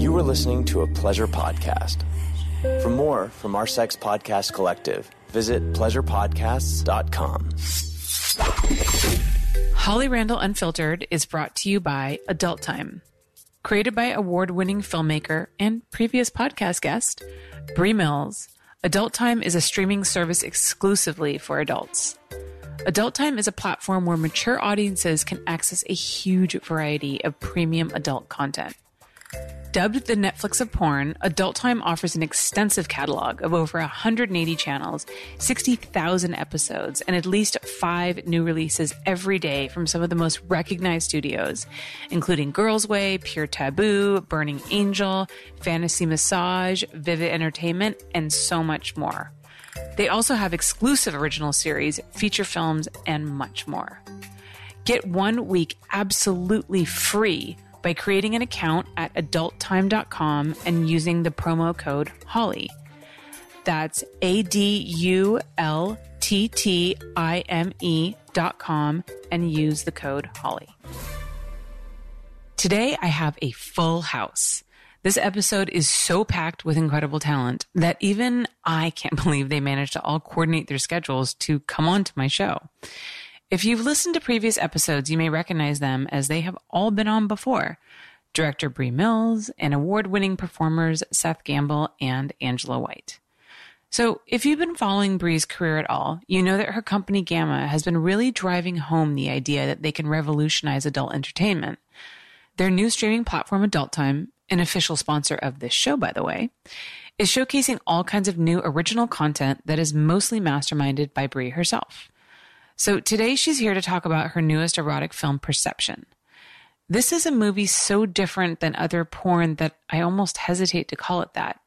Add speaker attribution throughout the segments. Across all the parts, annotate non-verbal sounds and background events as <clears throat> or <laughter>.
Speaker 1: You are listening to a pleasure podcast. For more from our sex podcast collective, visit pleasurepodcasts.com.
Speaker 2: Holly Randall Unfiltered is brought to you by Adult Time. Created by award winning filmmaker and previous podcast guest, Bree Mills, Adult Time is a streaming service exclusively for adults. Adult Time is a platform where mature audiences can access a huge variety of premium adult content. Dubbed the Netflix of porn, Adult Time offers an extensive catalog of over 180 channels, 60,000 episodes, and at least five new releases every day from some of the most recognized studios, including Girlsway, Pure Taboo, Burning Angel, Fantasy Massage, Vivid Entertainment, and so much more. They also have exclusive original series, feature films, and much more. Get one week absolutely free by creating an account at adulttime.com and using the promo code HOLLY. That's A D U L T T I M E dot com and use the code HOLLY. Today I have a full house. This episode is so packed with incredible talent that even I can't <laughs> believe they managed to all coordinate their schedules to come on to my show. If you've listened to previous episodes, you may recognize them as they have all been on before. Director Bree Mills and award winning performers Seth Gamble and Angela White. So, if you've been following Bree's career at all, you know that her company Gamma has been really driving home the idea that they can revolutionize adult entertainment. Their new streaming platform, Adult Time, an official sponsor of this show, by the way, is showcasing all kinds of new original content that is mostly masterminded by Bree herself. So today she's here to talk about her newest erotic film, Perspective. This is a movie so different than other porn that I almost hesitate to call it that.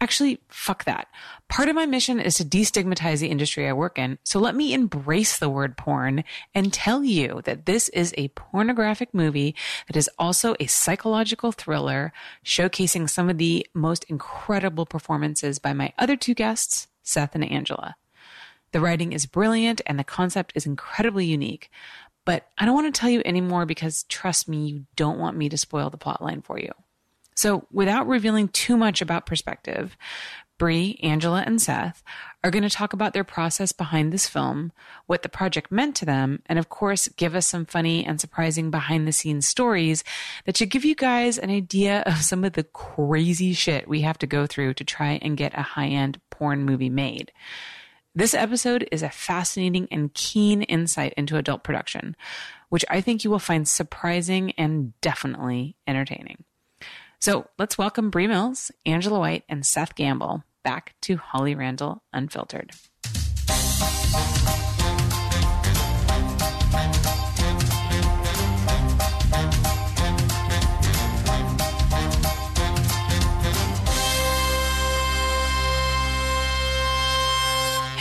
Speaker 2: Actually, fuck that. Part of my mission is to destigmatize the industry I work in, so let me embrace the word porn and tell you that this is a pornographic movie that is also a psychological thriller showcasing some of the most incredible performances by my other two guests, Seth and Angela. The writing is brilliant and the concept is incredibly unique. But I don't want to tell you anymore because trust me, you don't want me to spoil the plotline for you. So without revealing too much about perspective, Bree, Angela, and Seth are going to talk about their process behind this film, what the project meant to them, and of course, give us some funny and surprising behind the scenes stories that should give you guys an idea of some of the crazy shit we have to go through to try and get a high end porn movie made. This episode is a fascinating and keen insight into adult production, which I think you will find surprising and definitely entertaining. So let's welcome Bree Mills, Angela White, and Seth Gamble back to Holly Randall Unfiltered.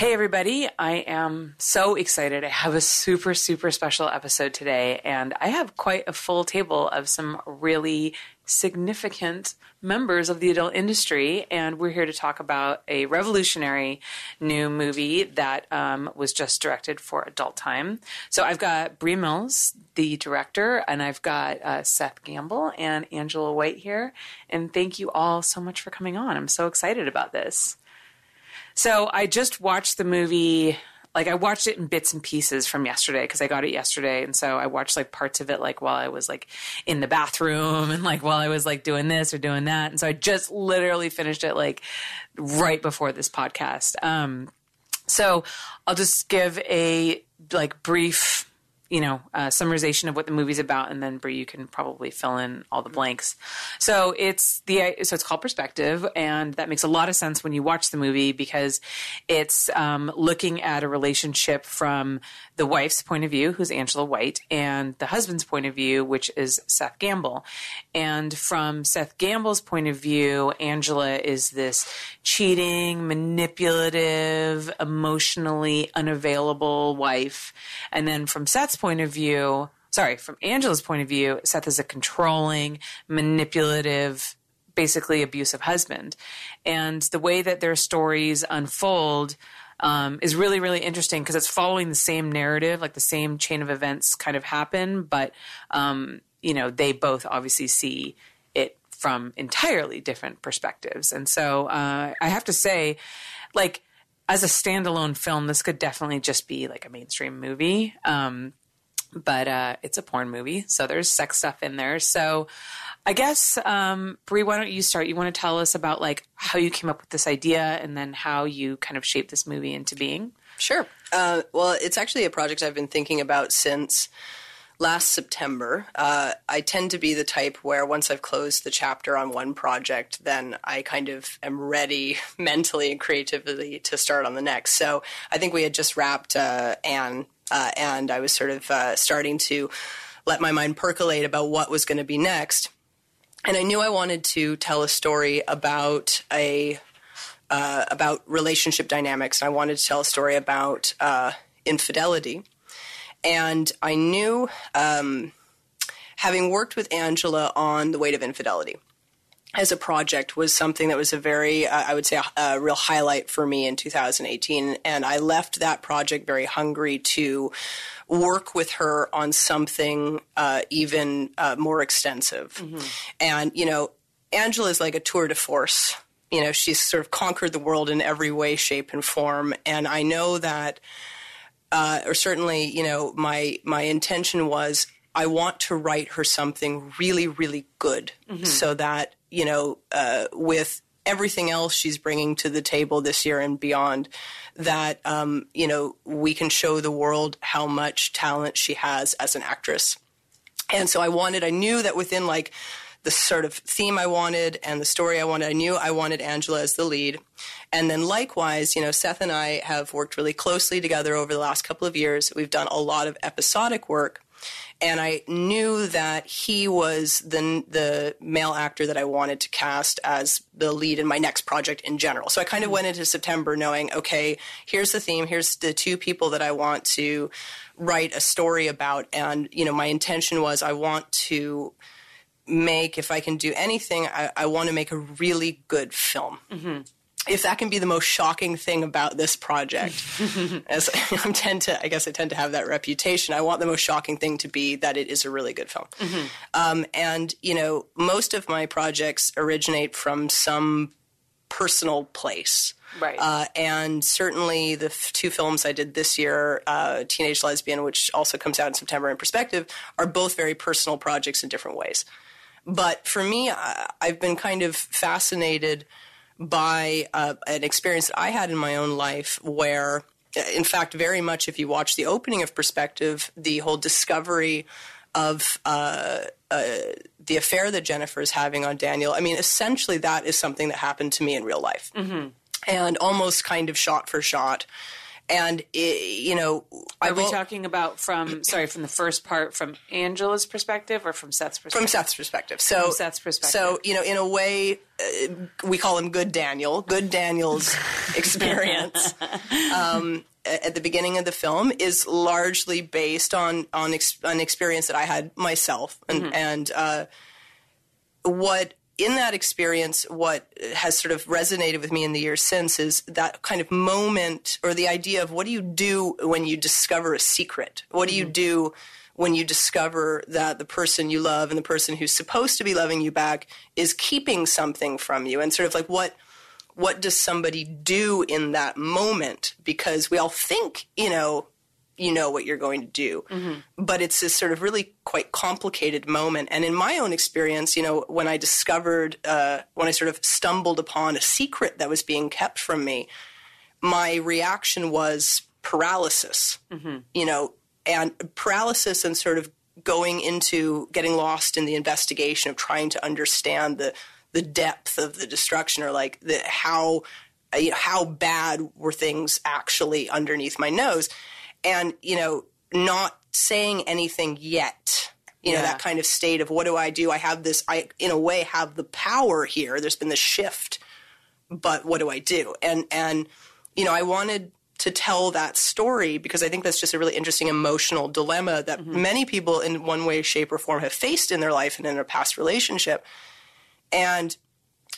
Speaker 2: Hey, everybody. I am so excited. I have a super, super special episode today, and I have quite a full table of some really significant members of the adult industry. And we're here to talk about a revolutionary new movie that um, was just directed for Adult Time. So I've got Bree Mills, the director, and I've got uh, Seth Gamble and Angela White here. And thank you all so much for coming on. I'm so excited about this. So I just watched the movie. Like I watched it in bits and pieces from yesterday because I got it yesterday, and so I watched like parts of it like while I was like in the bathroom and like while I was like doing this or doing that, and so I just literally finished it like right before this podcast. Um, so I'll just give a like brief you know, uh, summarization of what the movie's about, and then Bree, you can probably fill in all the blanks. So it's the so it's called Perspective, and that makes a lot of sense when you watch the movie because it's um, looking at a relationship from the wife's point of view, who's Angela White, and the husband's point of view, which is Seth Gamble. And from Seth Gamble's point of view, Angela is this cheating, manipulative, emotionally unavailable wife. And then from Seth's point of view, sorry, from Angela's point of view, Seth is a controlling, manipulative, basically abusive husband. And the way that their stories unfold um, is really, really interesting because it's following the same narrative, like the same chain of events kind of happen, but, um, you know, they both obviously see it from entirely different perspectives. And so uh, I have to say, like, as a standalone film, this could definitely just be like a mainstream movie. Um, but uh, it's a porn movie, so there's sex stuff in there. So I guess, um, Bree, why don't you start? You want to tell us about like how you came up with this idea and then how you kind of shaped this movie into being?
Speaker 3: Sure. Uh, well, it's actually a project I've been thinking about since last September. Uh, I tend to be the type where once I've closed the chapter on one project, then I kind of am ready <laughs> mentally and creatively to start on the next. So I think we had just wrapped uh, Anne, uh, and I was sort of uh, starting to let my mind percolate about what was going to be next. And I knew I wanted to tell a story about a uh, about relationship dynamics, and I wanted to tell a story about uh, infidelity. And I knew, um, having worked with Angela on the weight of infidelity as a project was something that was a very, uh, I would say, a, a, real highlight for me in 2018. And I left that project very hungry to work with her on something uh, even uh, more extensive. Mm-hmm. And, you know, Angela is like a tour de force. You know, she's sort of conquered the world in every way, shape, and form. And I know that, uh, or certainly, you know, my my intention was I want to write her something really, really good, mm-hmm. so that you know, uh, with everything else she's bringing to the table this year and beyond that um, you know we can show the world how much talent she has as an actress. And so i wanted i knew that within like the sort of theme i wanted and the story i wanted i knew i wanted angela as the lead. And then likewise you know seth and i have worked really closely together over the last couple of years. We've done a lot of episodic work and I knew that he was the the male actor that I wanted to cast as the lead in my next project in general. So I kind of mm-hmm. went into September knowing, okay, here's the theme, here's the two people that I want to write a story about, and you know, my intention was I want to make, if I can do anything, I, I want to make a really good film. Mm-hmm if that can be the most shocking thing about this project, <laughs> as <laughs> I tend to, I guess I tend to have that reputation. I want the most shocking thing to be that it is a really good film. Mm-hmm. Um, and you know, most of my projects originate from some personal place.
Speaker 2: Right.
Speaker 3: Uh, and certainly the f- two films I did this year, uh, Teenage Lesbian, which also comes out in September, and Perspective, are both very personal projects in different ways. But for me, I, I've been kind of fascinated by uh, an experience that I had in my own life where, in fact, very much if you watch the opening of Perspective, the whole discovery of uh, uh, the affair that Jennifer is having on Daniel, I mean, essentially that is something that happened to me in real life. Mm-hmm. And almost kind of shot for shot and it, you know,
Speaker 2: are we talking about from sorry from the first part from Angela's perspective or from Seth's perspective?
Speaker 3: From Seth's perspective. So
Speaker 2: from Seth's perspective.
Speaker 3: So you know, in a way, uh, we call him Good Daniel. Good Daniel's <laughs> experience. Um, at the beginning of the film is largely based on on ex- an experience that I had myself, and mm-hmm. and uh, what in that experience, what has sort of resonated with me in the years since is that kind of moment or the idea of what do you do when you discover a secret? What do you mm-hmm. do when you discover that the person you love and the person who's supposed to be loving you back is keeping something from you? And sort of like what what does somebody do in that moment? Because we all think, you know, you know what you're going to do. Mm-hmm. But it's this sort of really quite complicated moment. And in my own experience, you know, when I discovered, uh, when I sort of stumbled upon a secret that was being kept from me, my reaction was paralysis, mm-hmm. you know, and paralysis and sort of going into getting lost in the investigation of trying to understand the the depth of the destruction or like the how you know, how bad were things actually underneath my nose and, you know, not saying anything yet. You know, that kind of state of what do I do? I have this, I, in a way, have the power here. There's been this shift, but what do I do? And, and, you know, I wanted to tell that story because I think that's just a really interesting emotional dilemma that mm-hmm. many people in one way, shape, or form have faced in their life and in their past relationship. And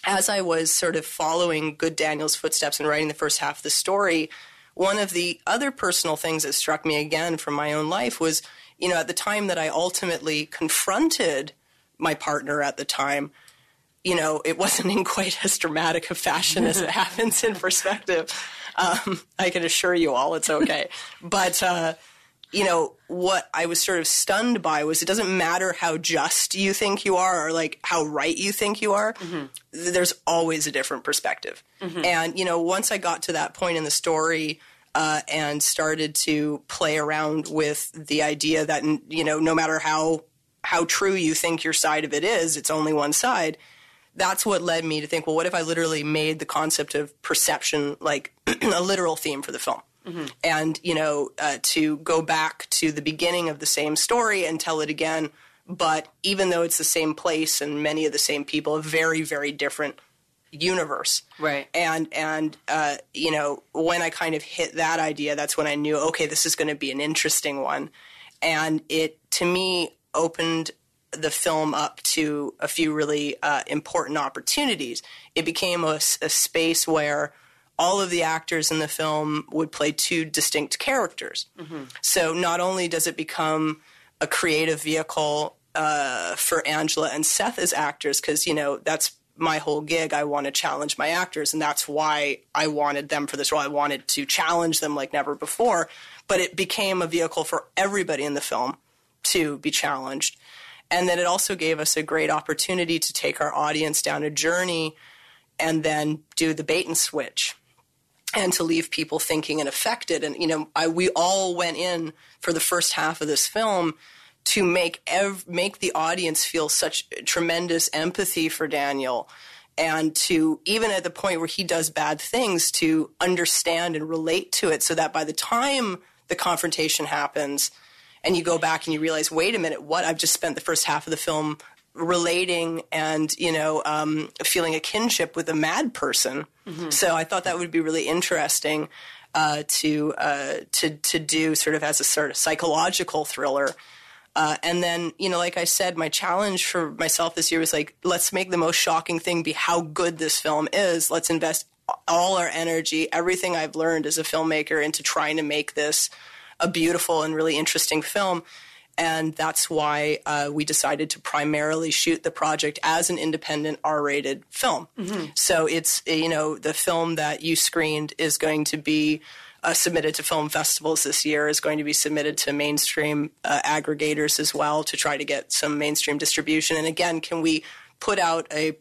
Speaker 3: as I was sort of following Good Daniel's footsteps and writing the first half of the story, one of the other personal things that struck me again from my own life was, you know, at the time that I ultimately confronted my partner at the time, you know, it wasn't in quite as dramatic a fashion as it <laughs> happens in perspective. Um, I can assure you all it's okay. but, uh, you know, what I was sort of stunned by was it doesn't matter how just you think you are or like how right you think you are, th- there's always a different perspective. And, you know, once I got to that point in the story, uh, and started to play around with the idea that, you know, no matter how, how true you think your side of it is, it's only one side that's what led me to think, well, what if I literally made the concept of perception like <clears throat> a literal theme for the film? And, you know, uh, to go back to the beginning of the same story and tell it again, but even though it's the same place and many of the same people, a very, very different universe.
Speaker 2: Right.
Speaker 3: And, and, uh, you know, when I kind of hit that idea, that's when I knew, okay, this is going to be an interesting one. And it, to me, opened the film up to a few really uh, important opportunities. It became a space where all of the actors in the film would play two distinct characters. So not only does it become a creative vehicle uh, for Angela and Seth as actors, because you know that's my whole gig. I want to challenge my actors, and that's why I wanted them for this role. I wanted to challenge them like never before. But it became a vehicle for everybody in the film to be challenged. And then it also gave us a great opportunity to take our audience down a journey and then do the bait and switch and to leave people thinking and affected. And, you know, I, we all went in for the first half of this film to make ev- make the audience feel such tremendous empathy for Daniel and to even at the point where he does bad things to understand and relate to it so that by the time the confrontation happens and you go back and you realize wait a minute what I've just spent the first half of the film relating and you know um, feeling a kinship with a mad person so I thought that would be really interesting uh, to uh, to to do sort of as a sort of psychological thriller uh, and then, you know, like I said, my challenge for myself this year was like, let's make the most shocking thing be how good this film is. Let's invest all our energy, everything I've learned as a filmmaker, into trying to make this a beautiful and really interesting film. And that's why uh, we decided to primarily shoot the project as an independent R-rated film. So it's you know the film that you screened is going to be uh, submitted to film festivals this year is going to be submitted to mainstream uh, aggregators as well to try to get some mainstream distribution. And again, can we put out a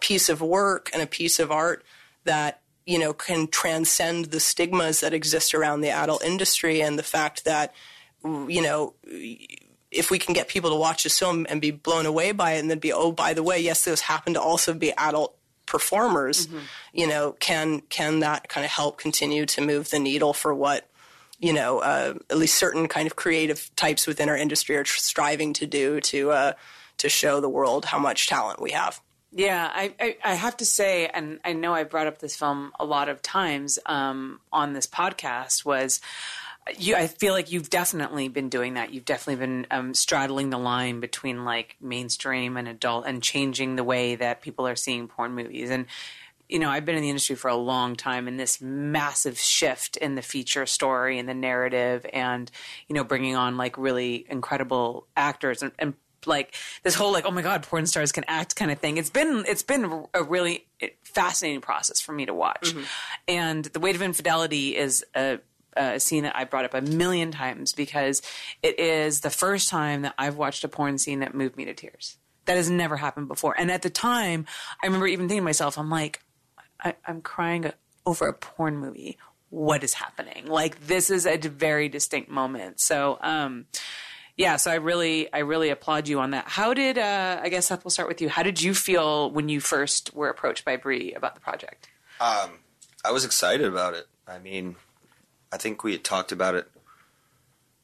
Speaker 3: piece of work and a piece of art that you know can transcend the stigmas that exist around the adult industry and the fact that you know if we can get people to watch this film and be blown away by it and then be oh by the way yes those happen to also be adult performers you know can can that kind of help continue to move the needle for what you know uh, at least certain kind of creative types within our industry are tr- striving to do to uh, to show the world how much talent we have?
Speaker 2: Yeah, I, I, I have to say, and I know I brought up this film a lot of times um, on this podcast, was you. I feel like you've definitely been doing that. You've definitely been um, straddling the line between like mainstream and adult, and changing the way that people are seeing porn movies. And you know, I've been in the industry for a long time, and this massive shift in the feature story and the narrative, and you know, bringing on like really incredible actors and. and like this whole like oh my god porn stars can act kind of thing it's been it's been a really fascinating process for me to watch and the weight of infidelity is a, a scene that i brought up a million times because it is the first time that i've watched a porn scene that moved me to tears that has never happened before and at the time i remember even thinking to myself i'm like I, i'm crying over a porn movie what is happening like this is a very distinct moment so um yeah, so I really, I really applaud you on that. How did, uh, I guess Seth, we'll start with you. How did you feel when you first were approached by Bree about the project?
Speaker 4: I was excited about it. I mean, I think we had talked about it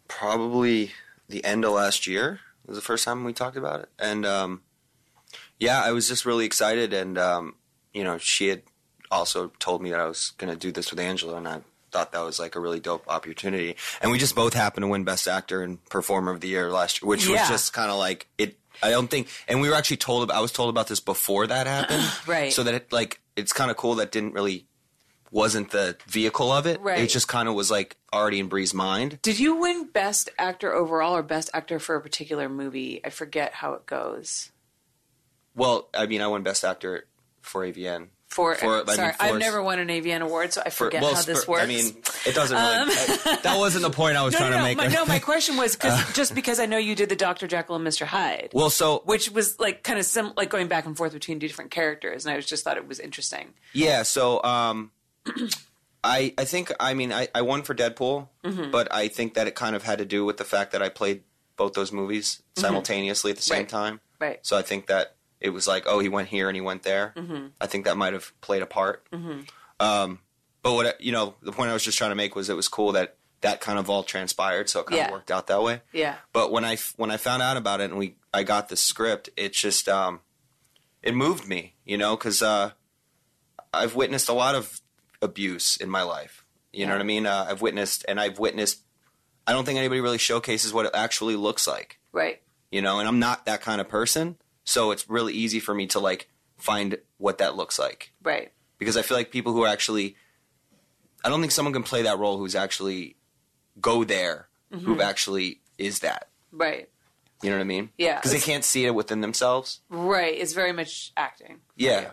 Speaker 4: probably the end of last year was the first time we talked about it, and um, yeah, I was just really excited, and um, you know, she had also told me that I was going to do this with Angela, and I thought that was like a really dope opportunity. And we just both happened to win Best Actor and Performer of the Year last year, which
Speaker 2: Yeah.
Speaker 4: was just kind of like it. I don't think, and we were actually told. I was told about this before that happened, <clears throat>
Speaker 2: Right.
Speaker 4: So that it like it's kind of cool that didn't really wasn't the vehicle of it.
Speaker 2: Right.
Speaker 4: It just kind of was like already in Bree's mind.
Speaker 2: Did you win Best Actor overall or Best Actor for a particular movie? I forget how it goes.
Speaker 4: Well, I mean, I won Best Actor for AVN.
Speaker 2: For,
Speaker 4: For- I mean,
Speaker 2: sorry,
Speaker 4: for-
Speaker 2: I've never won an AVN award, so I
Speaker 4: For-
Speaker 2: forget
Speaker 4: well,
Speaker 2: how this
Speaker 4: for-
Speaker 2: works.
Speaker 4: I mean, it doesn't really. <laughs> that wasn't the point I was
Speaker 2: no,
Speaker 4: trying
Speaker 2: no,
Speaker 4: to make.
Speaker 2: my, no, my <laughs> question was cause, just because I know you did the Dr. Jekyll and Mr. Hyde,
Speaker 4: well, so
Speaker 2: which was like kind of sim- like going back and forth between two different characters, and I was just thought it was interesting.
Speaker 4: Yeah, so um, <clears throat> I I think I mean I, I won for Deadpool,
Speaker 2: Mm-hmm.
Speaker 4: but I think that it kind of had to do with the fact that I played both those movies simultaneously at the same
Speaker 2: Mm-hmm. Right.
Speaker 4: time.
Speaker 2: Right.
Speaker 4: So I think that it was like, oh, he went here and he went there.
Speaker 2: Mm-hmm.
Speaker 4: I think that might have played a part. Um, but what I- you know, the point I was just trying to make was it was cool that that kind of all transpired, so it kind
Speaker 2: Yeah.
Speaker 4: of worked out that way.
Speaker 2: Yeah.
Speaker 4: But when I when I found out about it and we I got the script, it just um, it moved me, you know, because uh, I've witnessed a lot of abuse in my life. You know what I mean? Uh, I've witnessed, and I've witnessed. I don't think anybody really showcases what it actually looks like.
Speaker 2: Right.
Speaker 4: You know, and I'm not that kind of person, so it's really easy for me to like find what that looks like
Speaker 2: Right.
Speaker 4: because I feel like people who are actually, I don't think someone can play that role who's actually go there,
Speaker 2: Mm-hmm.
Speaker 4: who actually is that.
Speaker 2: Right.
Speaker 4: You know what I mean?
Speaker 2: Yeah.
Speaker 4: Because they can't see it within themselves.
Speaker 2: Right. It's very much acting.
Speaker 4: Yeah.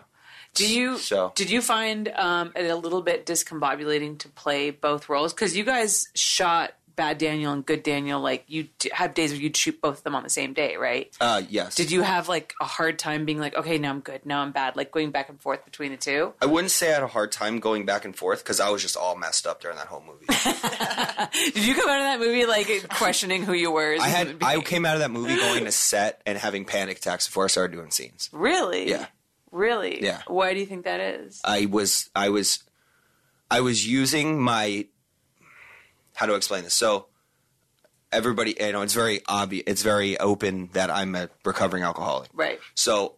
Speaker 2: Do you
Speaker 4: So-
Speaker 2: did you find um, it a little bit discombobulating to play both roles because you guys shot Bad Daniel and Good Daniel like you have days where you'd shoot both of them on the same day, right?
Speaker 4: Uh, yes.
Speaker 2: Did you have like a hard time being like, okay, now I'm good, now I'm bad, like going back and forth between the two?
Speaker 4: I wouldn't say I had a hard time going back and forth because I was just all messed up during that whole movie. <laughs>
Speaker 2: Did you come out of that movie like questioning who you were?
Speaker 4: I had I came out of that movie going to set and having panic attacks before I started doing scenes.
Speaker 2: really,
Speaker 4: Yeah.
Speaker 2: Really,
Speaker 4: Yeah.
Speaker 2: Why do you think that is?
Speaker 4: I was I was I was using my how do I explain this? So everybody you know it's very obvious it's very open that I'm a recovering alcoholic.
Speaker 2: Right.
Speaker 4: So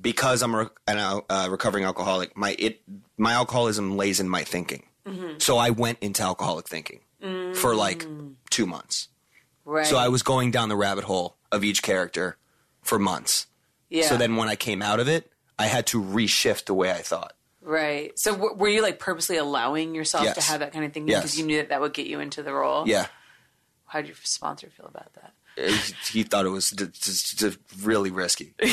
Speaker 4: because I'm a, an uh, recovering alcoholic, my it my alcoholism lays in my thinking.
Speaker 2: Mm-hmm.
Speaker 4: So I went into alcoholic thinking for like 2 months.
Speaker 2: Right.
Speaker 4: So I was going down the rabbit hole of each character for months.
Speaker 2: yeah.
Speaker 4: So then when I came out of it, I had to reshift the way I thought.
Speaker 2: Right. So w- were you like purposely allowing yourself to have that kind of thing
Speaker 4: Yes.
Speaker 2: because you knew that that would get you into the role?
Speaker 4: Yeah.
Speaker 2: How did your sponsor feel about that?
Speaker 4: he, he thought it was d- just, really risky. <laughs> <laughs>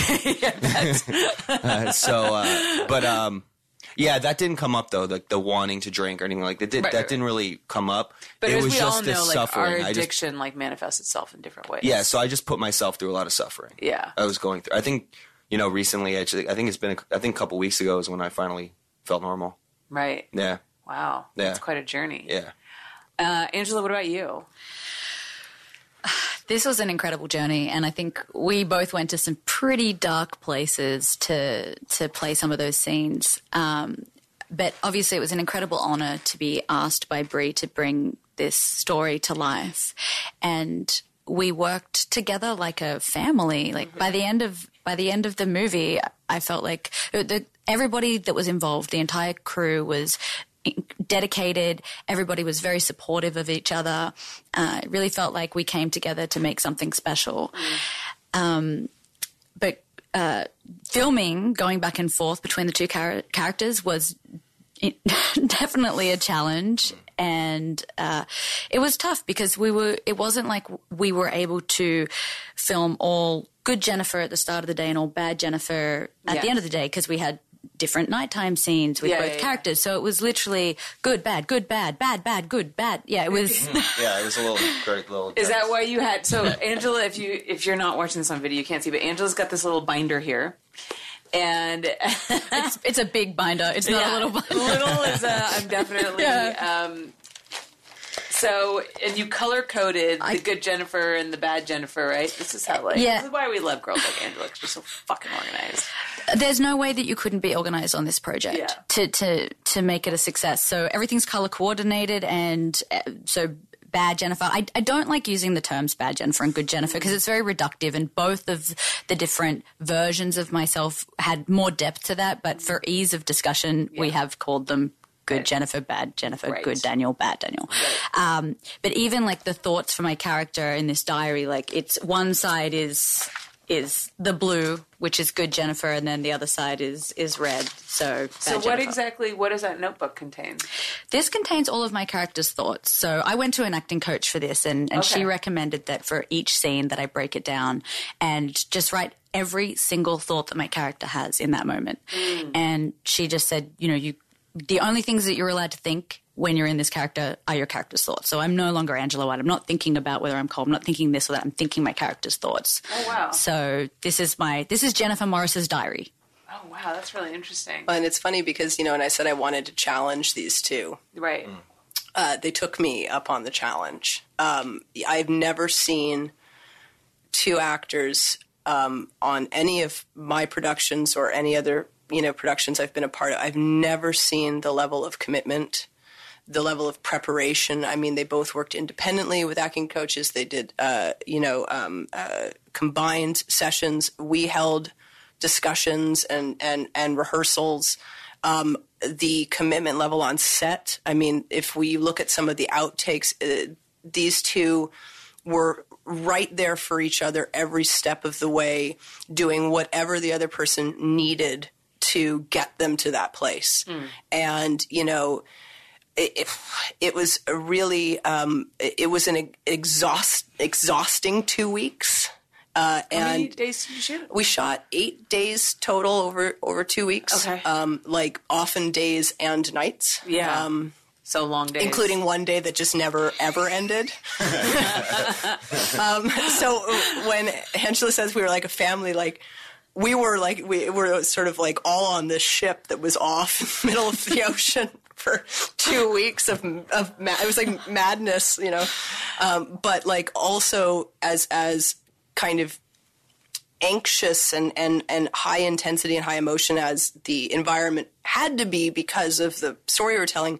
Speaker 4: Uh, so, uh, but um, yeah, that didn't come up though. The the wanting to drink or anything like that. Did,
Speaker 2: Right,
Speaker 4: that
Speaker 2: right.
Speaker 4: didn't really come up.
Speaker 2: But
Speaker 4: it
Speaker 2: as
Speaker 4: was just this
Speaker 2: know, like
Speaker 4: suffering.
Speaker 2: our
Speaker 4: I just
Speaker 2: addiction like manifests itself in different ways.
Speaker 4: yeah. So I just put myself through a lot of suffering.
Speaker 2: Yeah.
Speaker 4: I was going through. I think you know recently. Actually, I think it's been. A, I think a couple weeks ago is when I finally felt normal.
Speaker 2: Right.
Speaker 4: Yeah.
Speaker 2: Wow.
Speaker 4: Yeah.
Speaker 2: That's quite a journey.
Speaker 4: Yeah.
Speaker 2: Uh, Angela, what about you? <sighs>
Speaker 5: this was an incredible journey and i think we both went to some pretty dark places to to play some of those scenes um, but obviously it was an incredible honor to be asked by Bree to bring this story to life and we worked together like a family like by the end of by the end of the movie i felt like the, everybody that was involved the entire crew was dedicated. Everybody was very supportive of each other. Uh, it really felt like we came together to make something special. Um, but uh, filming, going back and forth between the two char- characters, was <laughs> definitely a challenge. And uh, it was tough because we were. It wasn't like we were able to film all good Jennifer at the start of the day and all bad Jennifer at
Speaker 2: Yeah.
Speaker 5: the end of the day because we had different nighttime scenes with
Speaker 2: Yeah,
Speaker 5: both
Speaker 2: yeah, yeah.
Speaker 5: characters. So it was literally good, bad, good, bad, bad, bad, good, bad. Yeah, it was.
Speaker 4: Yeah. It was a little great little.
Speaker 2: Is that why you had so Angela? If you if you're not watching this on video, you can't see, but Angela's got this little binder here, and <laughs>
Speaker 5: it's, it's a big binder. It's not
Speaker 2: Yeah.
Speaker 5: a little binder.
Speaker 2: little is uh, <laughs> I'm definitely. Um, so and you color coded the good Jennifer and the bad Jennifer, right? This is how like
Speaker 5: Yeah.
Speaker 2: this is why we love girls like Angela. 'cause We're so fucking organized.
Speaker 5: There's no way that you couldn't be organized on this project
Speaker 2: Yeah.
Speaker 5: to, to, to make it a success. So everything's color coordinated. And uh, so bad Jennifer. I, I don't like using the terms bad Jennifer and good Jennifer because it's very reductive, and both of the different versions of myself had more depth to that. But for ease of discussion, we have called them good Jennifer, bad Jennifer,
Speaker 2: Right.
Speaker 5: good Daniel, bad Daniel. Um, but even like the thoughts for my character in this diary, like it's one side is is the blue, which is good Jennifer, and then the other side is is red. So
Speaker 2: So what
Speaker 5: Jennifer.
Speaker 2: exactly? What does that notebook contain?
Speaker 5: This contains all of my characters' thoughts. So I went to an acting coach for this, and, and she recommended that for each scene that I break it down and just write every single thought that my character has in that moment. Mm. And she just said, you know, you the only things that you're allowed to think when you're in this character are your character's thoughts. So I'm no longer Angela White. I'm not thinking about whether I'm cold. I'm not thinking this or that. I'm thinking my character's thoughts.
Speaker 2: Oh wow!
Speaker 5: So this is my this is Jennifer Morris's diary.
Speaker 2: Oh wow, that's really interesting.
Speaker 3: And it's funny because, you know, and I said I wanted to challenge these two.
Speaker 2: Right.
Speaker 3: uh, they took me up on the challenge. Um, I've never seen two actors um, on any of my productions or any other you know productions I've been a part of. I've never seen the level of commitment, the level of preparation. I mean, they both worked independently with acting coaches. They did uh, you know um, uh, combined sessions. We held discussions and and and rehearsals um, the commitment level on set. I mean, if we look at some of the outtakes, uh, these two were right there for each other every step of the way, doing whatever the other person needed to get them to that place. And, you know, it, it, it was a really, um, it it was an exhaust, exhausting two weeks. Uh,
Speaker 2: How many
Speaker 3: and
Speaker 2: days did you shoot?
Speaker 3: we shot eight days total over over two weeks.
Speaker 2: Okay.
Speaker 3: Um, like often days and nights.
Speaker 2: Yeah.
Speaker 3: Um,
Speaker 2: So long days,
Speaker 3: including one day that just never ever ended. <laughs> um, so when Angela says we were like a family, like we were like we were sort of like all on this ship that was off in <laughs> the middle of the ocean for two weeks of of ma- it was like madness, you know. Um, but like also as as kind of anxious and, and, and high intensity and high emotion as the environment had to be because of the story we're telling,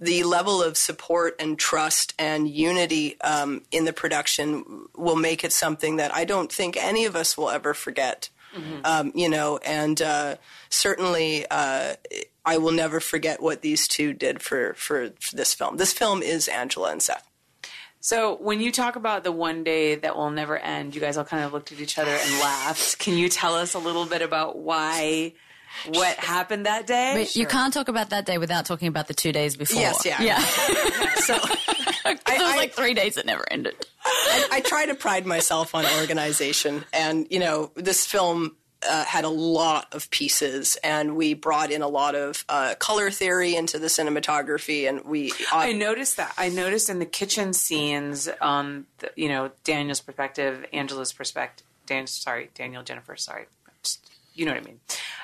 Speaker 3: the level of support and trust and unity um, in the production will make it something that I don't think any of us will ever forget. Um, you know, and uh, certainly uh, I will never forget what these two did for, for, for this film. This film is Angela and Seth.
Speaker 2: So when you talk about the one day that will never end, you guys all kind of looked at each other and laughed. Can you tell us a little bit about why, what happened that day?
Speaker 5: But you can't talk about that day without talking about the two days before.
Speaker 3: Yes, yeah.
Speaker 5: yeah. <laughs>
Speaker 3: So <laughs>
Speaker 5: it was
Speaker 3: I-
Speaker 5: like three days that never ended.
Speaker 3: I, I try to pride myself on organization, and you know, this film uh, had a lot of pieces, and we brought in a lot of uh, color theory into the cinematography, and we. Uh,
Speaker 2: I noticed that. I noticed in the kitchen scenes, um, the, you know, Daniel's perspective, Angela's perspective, Dan, sorry, Daniel, Jennifer, sorry, Just- you know what I mean.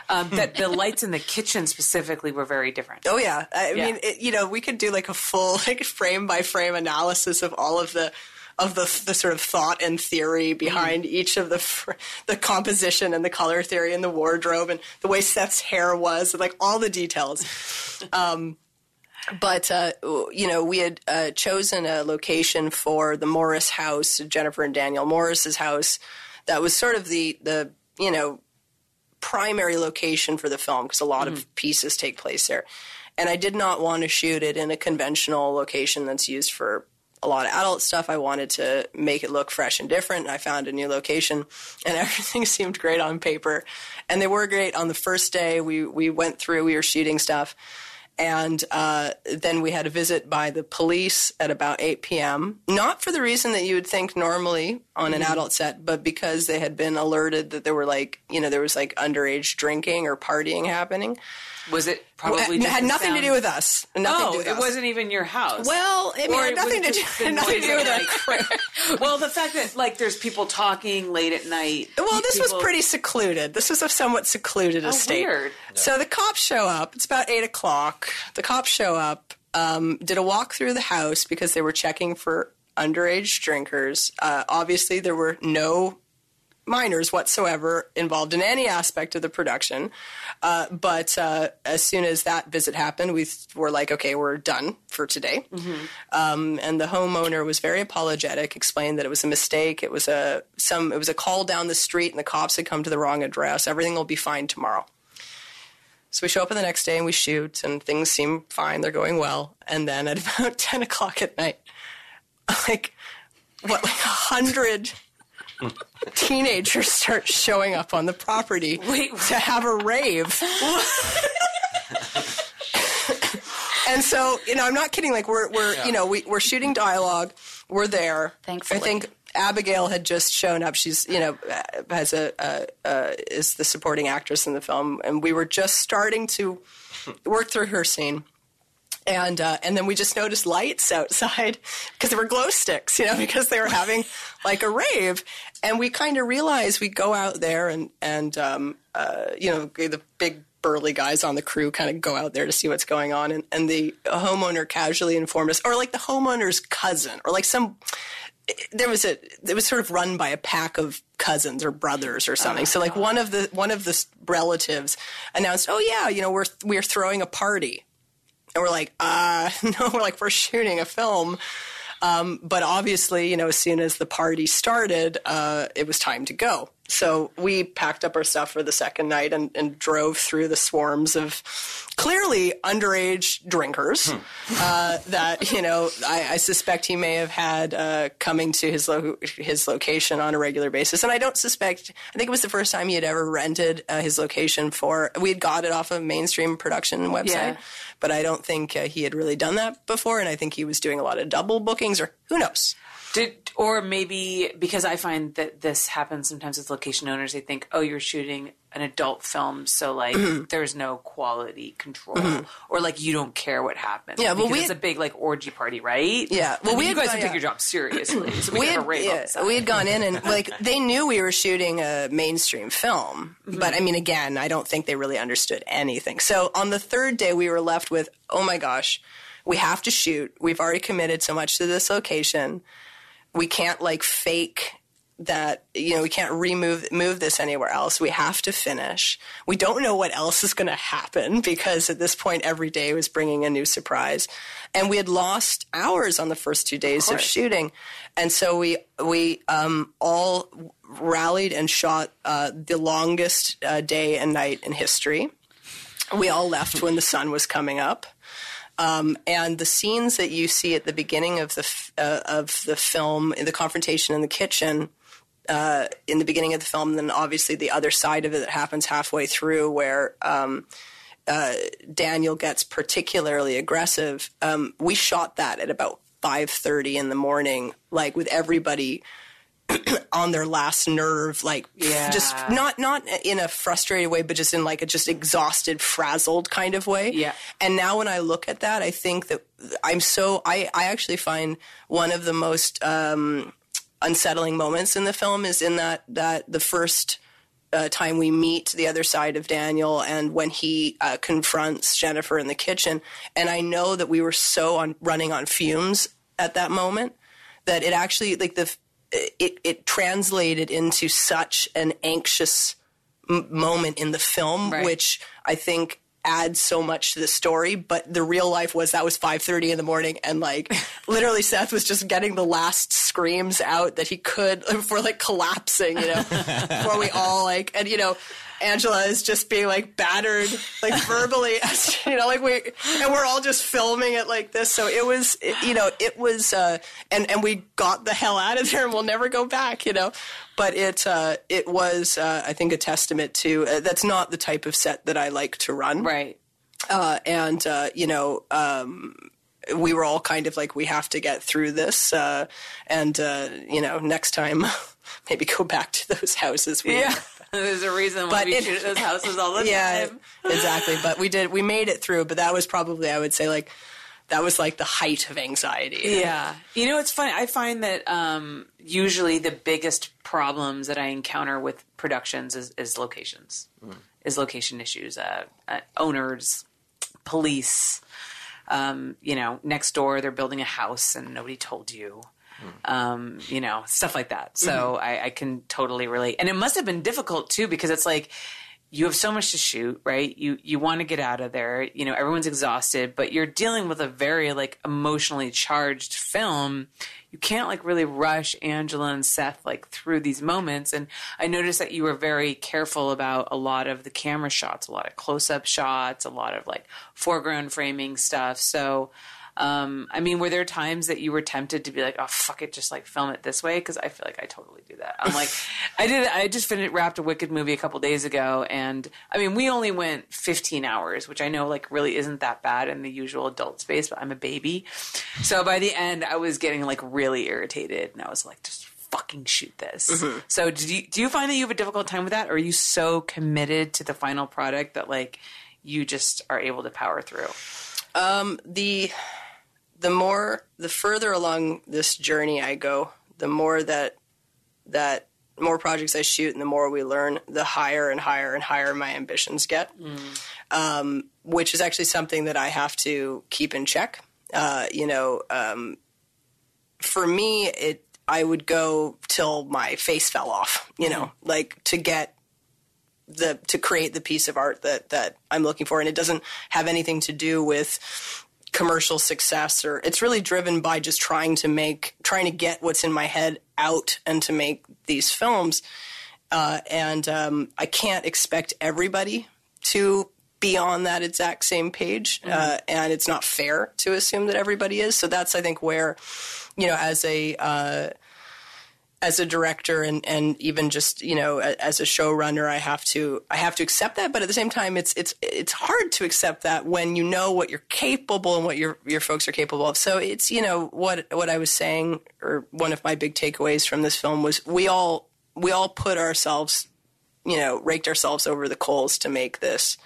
Speaker 2: Um, that the <laughs> lights in the kitchen specifically were very different.
Speaker 3: Oh yeah, I
Speaker 2: Yeah.
Speaker 3: mean, it, you know, we could do like a full like frame by frame analysis of all of the of the the sort of thought and theory behind each of the fr- the composition and the color theory and the wardrobe and the way Seth's hair was and like all the details. <laughs> Um, but uh, you know, we had uh, chosen a location for the Morris house, Jennifer and Daniel Morris's house. That was sort of the the you know primary location for the film because a lot of pieces take place there. And I did not want to shoot it in a conventional location that's used for a lot of adult stuff. I wanted to make it look fresh and different. I found a new location, and <laughs> everything seemed great on paper. And they were great on the first day. We we went through. We were shooting stuff. And uh, then we had a visit by the police at about 8 p.m. Not for the reason that you would think normally on an adult set, but because they had been alerted that there were like, you know, there was like underage drinking or partying happening.
Speaker 2: Was it probably
Speaker 3: It had
Speaker 2: the
Speaker 3: nothing to do with us. Nothing to
Speaker 2: Oh,
Speaker 3: do with
Speaker 2: it
Speaker 3: us.
Speaker 2: wasn't even your house.
Speaker 3: Well, I mean,
Speaker 2: Or
Speaker 3: it had
Speaker 2: it <laughs>
Speaker 3: nothing to do,
Speaker 2: just the
Speaker 3: nothing to do with
Speaker 2: of,
Speaker 3: our
Speaker 2: like-
Speaker 3: crew.
Speaker 2: well, the fact that like there's people talking late at night.
Speaker 3: Well, this
Speaker 2: people-
Speaker 3: was pretty secluded. This was a somewhat secluded
Speaker 2: Oh,
Speaker 3: estate.
Speaker 2: weird.
Speaker 3: So the cops show up. It's about eight o'clock. The cops show up. Um, did a walk through the house because they were checking for underage drinkers. Uh, obviously, there were no minors whatsoever involved in any aspect of the production. Uh, but uh, as soon as that visit happened, we were like, okay, we're done for today. Um, and the homeowner was very apologetic, explained that it was a mistake. It was a some it was a call down the street, and the cops had come to the wrong address. Everything will be fine tomorrow. So we show up the next day and we shoot, and things seem fine. They're going well. And then at <laughs> about ten o'clock at night, like what, like a hundred teenagers start showing up on the property
Speaker 2: Wait,
Speaker 3: to have a rave. and so, you know, I'm not kidding. Like we're we're you know we, we're shooting dialogue. We're there.
Speaker 5: Thankfully.
Speaker 3: I think Abigail had just shown up. She's you know has a uh, uh, is the supporting actress in the film, and we were just starting to work through her scene. And uh, and then we just noticed lights outside <laughs> because there were glow sticks, you know, <laughs> because they were having like a rave. And we kind of realized we go out there and and um, uh, you know the big burly guys on the crew kind of go out there to see what's going on. And and the homeowner casually informed us, or like the homeowner's cousin, or like some there was a it was sort of run by a pack of cousins or brothers or something. so like one of the one of the relatives announced, "Oh yeah, you know we're we're throwing a party," and we're like, "Uh, <laughs> no, we're like we're shooting a film." Um, but obviously, you know, as soon as the party started, uh, it was time to go. So we packed up our stuff for the second night and, and drove through the swarms of clearly underage drinkers uh, that you know I, I suspect he may have had uh, coming to his lo- his location on a regular basis. And I don't suspect. I think it was the first time he had ever rented uh, his location for. We had got it off a mainstream production website
Speaker 2: Yeah.
Speaker 3: but I don't think uh, he had really done that before, and I think he was doing a lot of double bookings, or who knows.
Speaker 2: Did or maybe because I find that this happens sometimes with location owners, they think, "Oh, you're shooting an adult film, so like there's no quality control, or like you don't care what happens."
Speaker 3: Mm-hmm. Yeah, well,
Speaker 2: because
Speaker 3: we
Speaker 2: it's
Speaker 3: had-
Speaker 2: a big like orgy party, right?
Speaker 3: Yeah, well, we
Speaker 2: you
Speaker 3: had
Speaker 2: guys
Speaker 3: gone-
Speaker 2: have taken
Speaker 3: yeah.
Speaker 2: your job seriously, so we,
Speaker 3: we had,
Speaker 2: a rave
Speaker 3: yeah,
Speaker 2: outside.
Speaker 3: we had gone in and like <laughs> they knew we were shooting a mainstream film, but I mean, again, I don't think they really understood anything. So on the third day, we were left with, oh my gosh, we have to shoot. We've already committed so much to this location. We can't like fake that you know we can't remove move this anywhere else. We have to finish. We don't know what else is going to happen because at this point every day was bringing a new surprise. And we had lost hours on the first two days of, shooting. And so we we um, all rallied and shot uh, the longest uh, day and night in history. We all left when the sun was coming up um, and the scenes that you see at the beginning of the f- uh, of the film, in the confrontation in the kitchen, uh, in the beginning of the film, and then obviously the other side of it that happens halfway through, where um, uh, Daniel gets particularly aggressive. Um, we shot that at about five thirty in the morning, like with everybody <clears throat> on their last nerve, like
Speaker 2: Yeah.
Speaker 3: just not not in a frustrated way, but just in like a just exhausted, frazzled kind of way.
Speaker 2: Yeah.
Speaker 3: And now when I look at that, I think that I'm so I I actually find one of the most um, unsettling moments in the film is in that that the first. Uh, time we meet the other side of Daniel, and when he uh, confronts Jennifer in the kitchen, and I know that we were so on running on fumes at that moment that it actually like the it it translated into such an anxious m- moment in the film,
Speaker 2: Right.
Speaker 3: which I think adds so much to the story. But the real life was that was five thirty in the morning, and like <laughs> literally Seth was just getting the last screams out that he could <laughs> before like collapsing, you know, <laughs> before we all like and you know. Angela is just being like battered, like <laughs> verbally, as, you know, like we, and we're all just filming it like this. So it was, it- you know, it was, uh, and and we got the hell out of there, and we'll never go back, you know. But it, uh, it was, uh, I think, a testament to uh, that's not the type of set that I like to run,
Speaker 2: right.
Speaker 3: uh, and uh, you know, um, we were all kind of like, we have to get through this, uh, and uh, you know, next time, <laughs> maybe go back to those houses. We,
Speaker 2: Yeah, <laughs> there's a reason why
Speaker 3: But
Speaker 2: we
Speaker 3: it-
Speaker 2: shoot at those houses all the <laughs>
Speaker 3: yeah,
Speaker 2: time. <laughs>
Speaker 3: exactly. But we did, we made it through. But that was probably, I would say, like that was like the height of anxiety.
Speaker 2: Yeah. You know, it's funny. I find that um, usually the biggest problems that I encounter with productions is, is locations, is location issues, uh, uh, owners, police. Um, you know, next door they're building a house and nobody told you. Um, you know, stuff like that. So I, I can totally relate. And it must have been difficult too, because it's like, you have so much to shoot, right? You you want to get out of there. You know, everyone's exhausted, but you're dealing with a very like emotionally charged film. You can't like really rush Angela and Seth like through these moments. And I noticed that you were very careful about a lot of the camera shots, a lot of close up shots, a lot of like foreground framing stuff. So um, I mean, were there times that you were tempted to be like, "Oh fuck it, just like film it this way"? Because I feel like I totally do that. I'm like, <laughs> I did. I just finished wrapped a Wicked movie a couple days ago, and I mean, we only went 15 hours, which I know like really isn't that bad in the usual adult space, but I'm a baby, so by the end, I was getting like really irritated, and I was like, just fucking shoot this. So, do you do you find that you have a difficult time with that, or are you so committed to the final product that like you just are able to power through?
Speaker 3: The the more the further along this journey I go, the more that that more projects I shoot and the more we learn, the higher and higher and higher my ambitions get. Um, which is actually something that I have to keep in check. Uh, you know, um, for me, it I would go till my face fell off. You know, like to get the to create the piece of art that that I'm looking for, and it doesn't have anything to do with commercial success or it's really driven by just trying to make trying to get what's in my head out and to make these films. Uh, and um, i can't expect everybody to be on that exact same page. Uh, and it's not fair to assume that everybody is. So that's i think where you know as a uh, as a director and, and even just you know as a showrunner I have to I have to accept that. But at the same time it's it's it's hard to accept that when you know what you're capable and what your your folks are capable of. So it's you know what what I was saying or one of my big takeaways from this film was we all we all put ourselves you know raked ourselves over the coals to make this.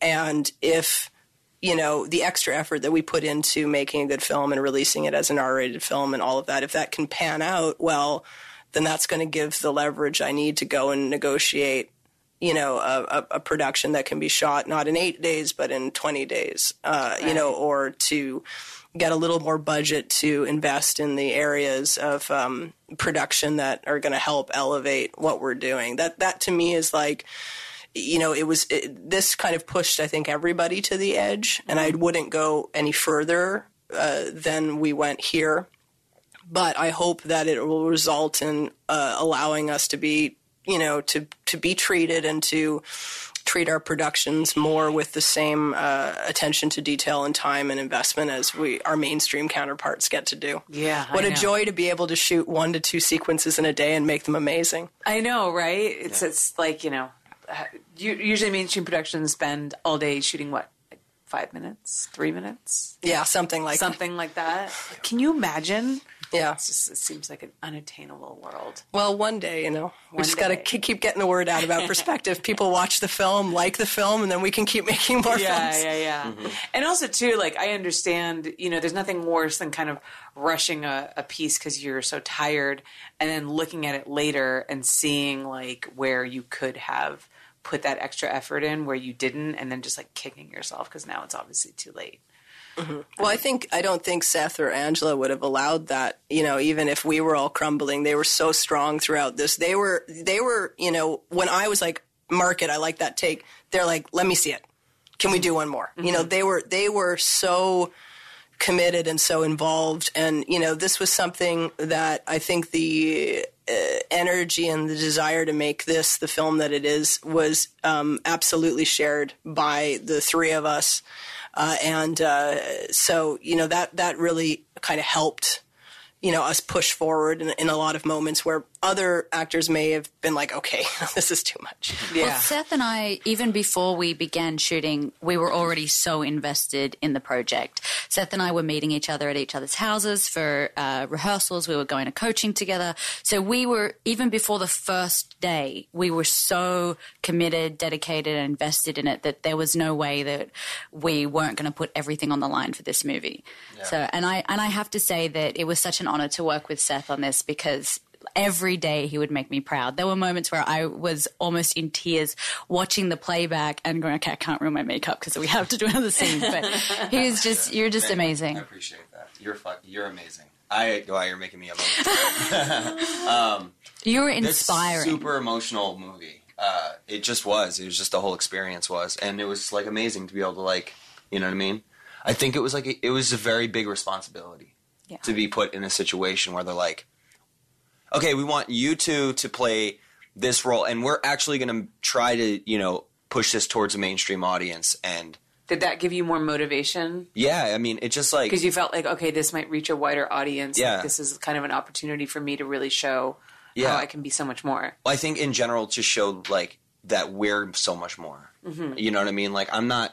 Speaker 3: And if you know the extra effort that we put into making a good film and releasing it as an R-rated film and all of that if that can pan out well then that's going to give the leverage I need to go and negotiate you know a, a, a production that can be shot not in eight days but in 20 days uh, you know or to get a little more budget to invest in the areas of um, production that are going to help elevate what we're doing. That that to me is like you know, it was it, this kind of pushed, I think, everybody to the edge, and I wouldn't go any further uh, than we went here. But I hope that it will result in uh, allowing us to be, you know, to to be treated and to treat our productions more with the same uh, attention to detail and time and investment as we our mainstream counterparts get to do.
Speaker 2: Yeah,
Speaker 3: what a
Speaker 2: know.
Speaker 3: joy to be able to shoot one to two sequences in a day and make them amazing.
Speaker 2: I know, right? It's it's like you know, uh, usually mainstream productions spend all day shooting what, like five minutes, three minutes,
Speaker 3: Yeah, something like
Speaker 2: something like that. Can you imagine?
Speaker 3: Yeah.
Speaker 2: It's just, it seems like an unattainable world.
Speaker 3: Well, one day, you know, we
Speaker 2: One
Speaker 3: just got to keep getting the word out about <laughs> perspective. People watch the film, like the film, and then we can keep making more
Speaker 2: Yeah,
Speaker 3: films.
Speaker 2: yeah, yeah. Mm-hmm. And also too, like I understand, you know, there's nothing worse than kind of rushing a, a piece because you're so tired, and then looking at it later and seeing like where you could have put that extra effort in where you didn't, and then just like kicking yourself because now it's obviously too late.
Speaker 3: Well, I think I don't think Seth or Angela would have allowed that. You know, even if we were all crumbling, they were so strong throughout this. They were, they were, you know, when I was like, "Mark it, I like that take." They're like, "Let me see it. Can we do one more?" You know, they were they were so committed and so involved, and you know, this was something that I think the uh, energy and the desire to make this the film that it is was um, absolutely shared by the three of us. Uh, and uh, so, you know, that that really kind of helped, you know, us push forward in, in a lot of moments where other actors may have been like, okay, <laughs> this is too much.
Speaker 2: Yeah.
Speaker 5: Well, Seth and I, even before we began shooting, we were already so invested in the project. Seth and I were meeting each other at each other's houses for uh, rehearsals. We were going to coaching together. So we were, even before the first day, we were so committed, dedicated, and invested in it that there was no way that we weren't going to put everything on the line for this movie. So, and I, and I have to say that it was such an honor to work with Seth on this because every day he would make me proud. There were moments where I was almost in tears watching the playback and going, okay, I can't ruin my makeup because we have to do another scene. But he was <laughs> just, you're just amazing.
Speaker 4: I appreciate that. You're fu- you're amazing. I wow, you're making me emotional. <laughs>
Speaker 5: You were
Speaker 4: This
Speaker 5: inspiring.
Speaker 4: super emotional movie. Uh, it just was. It was just the whole experience was, and it was like amazing to be able to like, you know what I mean. I think it was like it was a very big responsibility
Speaker 5: Yeah.
Speaker 4: to be put in a situation where they're like, okay, we want you two to play this role, and we're actually going to try to you know push this towards a mainstream audience. And
Speaker 2: Did that give you more motivation?
Speaker 4: yeah, I mean, it just like
Speaker 2: Because you felt like, okay, this might reach a wider audience. Like,
Speaker 4: Yeah.
Speaker 2: this is kind of an opportunity for me to really show
Speaker 4: Yeah.
Speaker 2: how I can be so much more.
Speaker 4: I think in general to show like that we're so much more.
Speaker 2: Mm-hmm.
Speaker 4: You know what I mean? Like I'm not.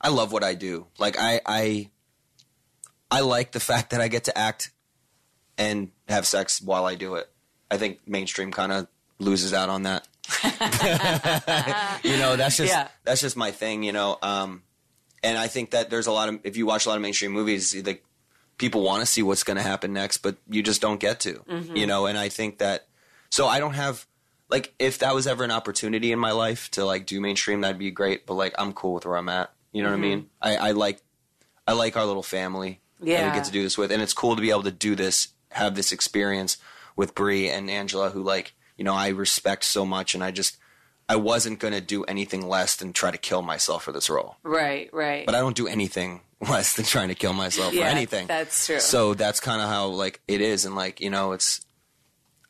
Speaker 4: I love what I do. Like I I I like the <laughs> fact that I get to act and have sex while I do it. I think mainstream kind of loses out on that. <laughs> you know, that's just
Speaker 2: Yeah.
Speaker 4: that's just my thing. You know, um, and I think that there's a lot of if you watch a lot of mainstream movies, like people want to see what's going to happen next, but you just don't get to.
Speaker 2: Mm-hmm.
Speaker 4: You know, and I think that so I don't have like if that was ever an opportunity in my life to like do mainstream, that'd be great. But like I'm cool with where I'm at. You know what I mean? I, I like I like our little family that
Speaker 2: Yeah.
Speaker 4: we get to do this with, and it's cool to be able to do this, have this experience with Bree and Angela, who like you know I respect so much, and I just I wasn't gonna do anything less than try to kill myself for this role.
Speaker 2: Right, right.
Speaker 4: But I don't do anything <laughs> less than trying to kill myself
Speaker 2: Yeah,
Speaker 4: for anything.
Speaker 2: that's true.
Speaker 4: So that's kind of how like it is, and like you know, it's.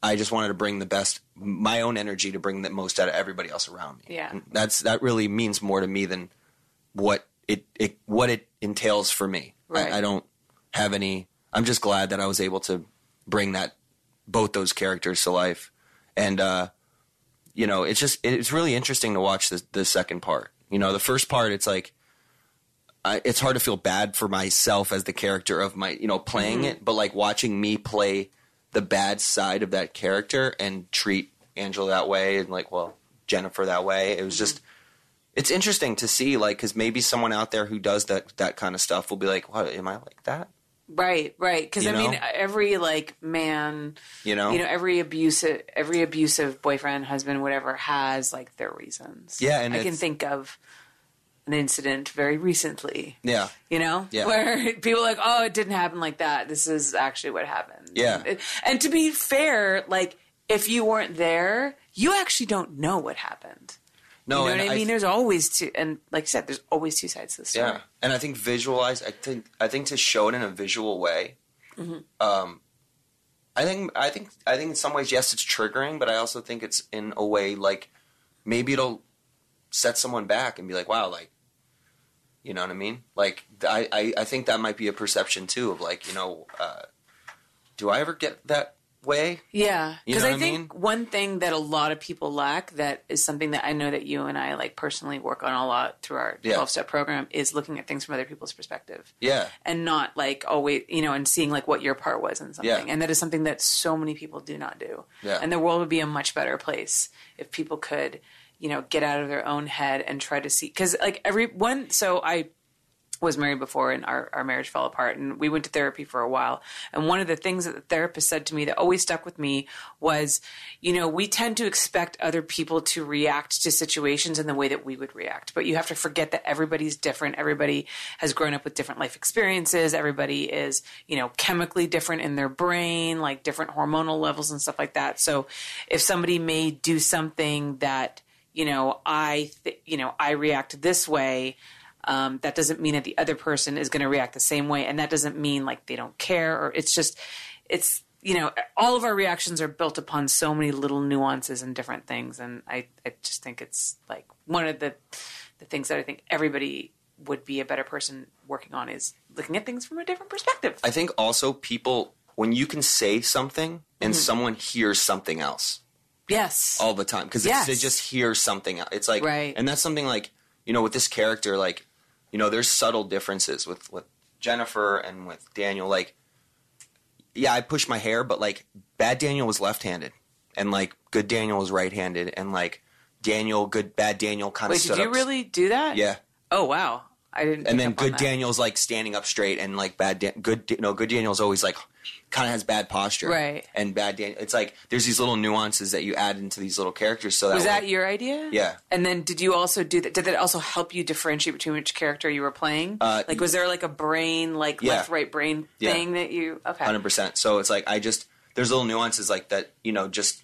Speaker 4: I just wanted to bring the best, my own energy to bring the most out of everybody else around me.
Speaker 2: Yeah.
Speaker 4: And that's that really means more to me than what it, it what it entails for me.
Speaker 2: Right.
Speaker 4: I, I don't have any. I'm just glad that I was able to bring that both those characters to life, and uh, you know, it's just it's really interesting to watch the the second part. You know, the first part, it's like I, it's hard to feel bad for myself as the character of my, you know, playing
Speaker 2: Mm-hmm.
Speaker 4: it, but like watching me play the bad side of that character and treat Angela that way and like, well, Jennifer that way. It was just, it's interesting to see, like, because maybe someone out there who does that that kind of stuff will be like, "What am I like that?"
Speaker 2: Right, right. Because I mean, every like man,
Speaker 4: You know?
Speaker 2: you know, every abusive, every abusive boyfriend, husband, whatever, has like their reasons.
Speaker 4: Yeah, and
Speaker 2: I can think of an incident very recently.
Speaker 4: yeah,
Speaker 2: You know,
Speaker 4: Yeah.
Speaker 2: where <laughs> people are like, oh, it didn't happen like that. This is actually what happened.
Speaker 4: Yeah.
Speaker 2: and, and to be fair, like if you weren't there, you actually don't know what happened.
Speaker 4: No,
Speaker 2: you know what I mean? there's always two, and like I said, there's always two sides to the story.
Speaker 4: Yeah, and I think visualize. I think I think to show it in a visual way.
Speaker 2: Mm-hmm.
Speaker 4: Um, I think I think I think in some ways, yes, it's triggering, but I also think it's in a way like maybe it'll set someone back and be like, wow, like. You know what I mean? Like, I, I, I think that might be a perception too of like, you know, uh, do I ever get that way?
Speaker 2: Yeah,
Speaker 4: You
Speaker 2: because
Speaker 4: know
Speaker 2: I
Speaker 4: I
Speaker 2: think
Speaker 4: mean?
Speaker 2: one thing that a lot of people lack that is something that I know that you and I like personally work on a lot through our
Speaker 4: Yeah.
Speaker 2: twelve step program is looking at things from other people's perspective.
Speaker 4: Yeah,
Speaker 2: and not like oh, always you know and seeing like what your part was in something
Speaker 4: Yeah.
Speaker 2: and that is something that so many people do not do
Speaker 4: Yeah.
Speaker 2: and the world would be a much better place if people could you know get out of their own head and try to see because like every one so i was married before and our, our marriage fell apart and we went to therapy for a while. And one of the things that the therapist said to me that always stuck with me was you know we tend to expect other people to react to situations in the way that we would react but you have to forget that everybody's different. Everybody has grown up with different life experiences. Everybody is you know chemically different in their brain like different hormonal levels and stuff like that. So if somebody may do something that you know i th- you know i react this way um, that doesn't mean that the other person is going to react the same way and that doesn't mean like they don't care or it's just it's you know all of our reactions are built upon so many little nuances and different things and i, I just think it's like one of the the things that i think everybody would be a better person working on is looking at things from a different perspective
Speaker 4: I think also people when you can say something
Speaker 2: Mm-hmm.
Speaker 4: and someone hears something else.
Speaker 2: yes
Speaker 4: all the time because
Speaker 2: Yes.
Speaker 4: they just hear something. else. It's like,
Speaker 2: Right.
Speaker 4: and that's something like you know with this character, like you know, there's subtle differences with with Jennifer and with Daniel. Like, yeah, I push my hair, but like bad Daniel was left-handed, and like good Daniel was right-handed, and like Daniel, good bad Daniel kind of
Speaker 2: wait did you
Speaker 4: up.
Speaker 2: really do that
Speaker 4: Yeah.
Speaker 2: oh wow i didn't
Speaker 4: And then good. Daniel's like standing up straight, and like bad Dan- good no good Daniel's always like kind of has bad posture,
Speaker 2: Right.
Speaker 4: And bad. Dan- it's like there's these little nuances that you add into these little characters. So that
Speaker 2: Was
Speaker 4: way-
Speaker 2: that your idea?
Speaker 4: Yeah.
Speaker 2: And then did you also do that? Did that also help you differentiate between which character you were playing?
Speaker 4: Uh,
Speaker 2: like, was there like a brain, like
Speaker 4: Yeah.
Speaker 2: left, right brain
Speaker 4: Yeah.
Speaker 2: thing that you? Okay.
Speaker 4: hundred percent. So it's like I just there's little nuances like that. You know, just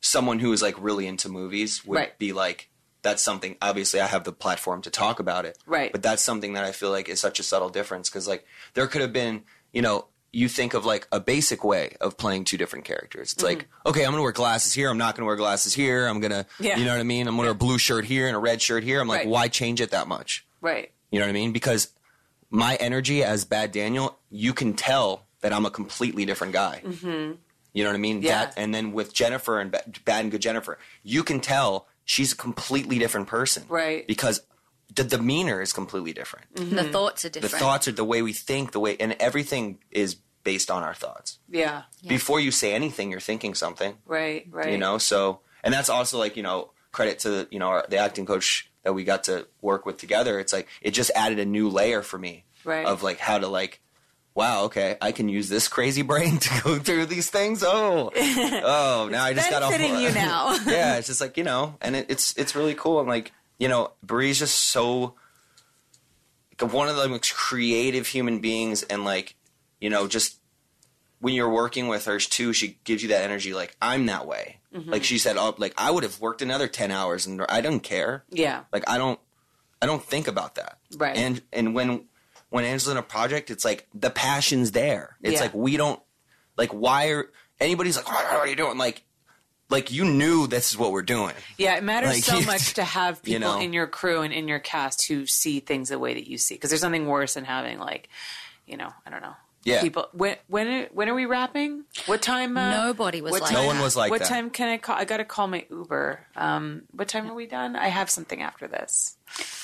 Speaker 4: someone who is like really into movies would
Speaker 2: Right.
Speaker 4: be like. That's something. Obviously, I have the platform to talk about it.
Speaker 2: Right.
Speaker 4: But that's something that I feel like is such a subtle difference because like there could have been, you know, you think of like a basic way of playing two different characters. It's like, okay, I'm gonna wear glasses here. I'm not gonna wear glasses here. I'm gonna,
Speaker 2: Mm-hmm. Yeah.
Speaker 4: you know what I mean. I'm gonna wear a blue shirt here and a red shirt here. I'm like,
Speaker 2: Right.
Speaker 4: why change it that much?
Speaker 2: Right.
Speaker 4: You know what I mean? Because my energy as Bad Daniel, you can tell that I'm a completely different guy. Mm-hmm. You know what I mean?
Speaker 2: Yeah.
Speaker 4: That, and then with Jennifer and Ba- Bad and Good Jennifer, you can tell she's a completely different person.
Speaker 2: Right.
Speaker 4: Because the demeanor is completely different. Mm-hmm.
Speaker 5: The thoughts are different.
Speaker 4: The thoughts are the way we think, the way, and everything is based on our thoughts.
Speaker 2: Yeah.
Speaker 4: Before you say anything, you're thinking something
Speaker 2: Right. Right.
Speaker 4: you know so and that's also like you know credit to you know our, the acting coach that we got to work with together it's like it just added a new layer for me
Speaker 2: Right.
Speaker 4: of like how to like wow okay i can use this crazy brain <laughs> to go through these things oh <laughs> oh now i just got
Speaker 5: benefiting you now. <laughs>
Speaker 4: yeah it's just like you know and it, it's it's really cool and like you know Bree's just so like, one of the most creative human beings and like you know just when you're working with her too, she gives you that energy. Like I'm that way.
Speaker 2: Mm-hmm.
Speaker 4: Like she said, oh, like I would have worked another ten hours, and I don't care.
Speaker 2: Yeah.
Speaker 4: Like I don't, I don't think about that.
Speaker 2: Right.
Speaker 4: And and when when Angela's in a project, it's like the passion's there. It's
Speaker 2: Yeah.
Speaker 4: like we don't like why are anybody's like what are you doing like like you knew this is what we're doing.
Speaker 2: Yeah, it matters
Speaker 4: Like,
Speaker 2: so <laughs> much to have people
Speaker 4: you know.
Speaker 2: in your crew and in your cast who see things the way that you see. Because there's nothing worse than having like, you know, I don't know.
Speaker 4: Yeah.
Speaker 2: People. When when when are we wrapping? What time? Uh,
Speaker 5: Nobody was
Speaker 2: what
Speaker 5: like
Speaker 4: No one was like
Speaker 2: what
Speaker 4: that.
Speaker 2: time can I call? I got to call my Uber. Um, what time are we done? I have something after this.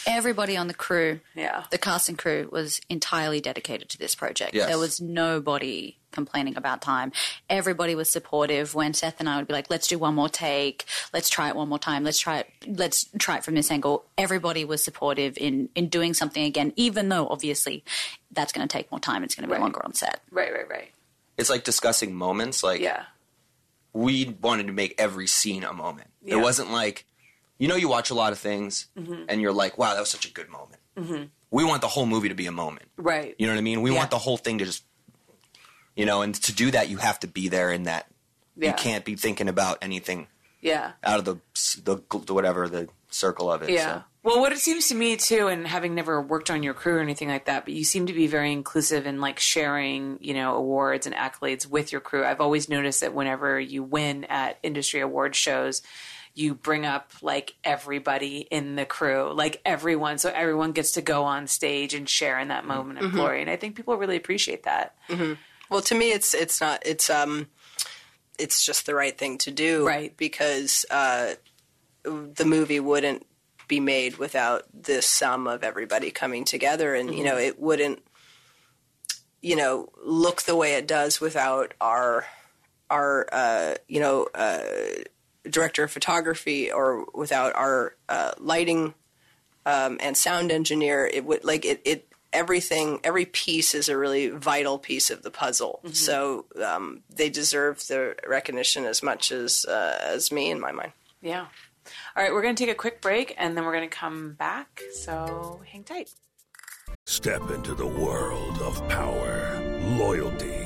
Speaker 5: Everybody on the crew,
Speaker 2: Yeah.
Speaker 5: the cast and crew, was entirely dedicated to this project.
Speaker 4: Yes.
Speaker 5: There was nobody complaining about time. Everybody was supportive. When Seth and I would be like, "Let's do one more take. Let's try it one more time. Let's try it. Let's try it from this angle." Everybody was supportive in in doing something again, even though obviously that's going to take more time. It's going to be
Speaker 2: Right.
Speaker 5: longer on set.
Speaker 2: Right. Right. Right.
Speaker 4: It's like discussing moments. Like
Speaker 2: Yeah.
Speaker 4: we wanted to make every scene a moment.
Speaker 2: Yeah.
Speaker 4: It wasn't like, you know, you watch a lot of things mm-hmm. and you're like, wow, that was such a good moment. Mm-hmm. We want the whole movie to be a moment.
Speaker 2: Right.
Speaker 4: You know what I mean? We
Speaker 2: Yeah.
Speaker 4: want the whole thing to just, you know, and to do that, you have to be there in that.
Speaker 2: Yeah.
Speaker 4: You can't be thinking about anything
Speaker 2: Yeah.
Speaker 4: out of the, the, the whatever, the circle of it.
Speaker 2: Yeah.
Speaker 4: So.
Speaker 2: Well, what it seems to me too, and having never worked on your crew or anything like that, but you seem to be very inclusive in like sharing, you know, awards and accolades with your crew. I've always noticed that whenever you win at industry award shows, you bring up like everybody in the crew, like everyone, so everyone gets to go on stage and share in that moment of glory. And I think people really appreciate that.
Speaker 3: Well, to me, it's it's not it's um, it's just the right thing to do,
Speaker 2: Right.
Speaker 3: Because uh, the movie wouldn't be made without this sum of everybody coming together, and you know, it wouldn't, you know, look the way it does without our our uh, you know uh, director of photography or without our uh, lighting um, and sound engineer. It would like it, it. Everything, every piece is a really vital piece of the puzzle. So um, they deserve the recognition as much as uh, as me in my mind.
Speaker 2: Yeah. All right, we're going to take a quick break and then we're going to come back. So hang tight.
Speaker 6: Step into the world of power, loyalty,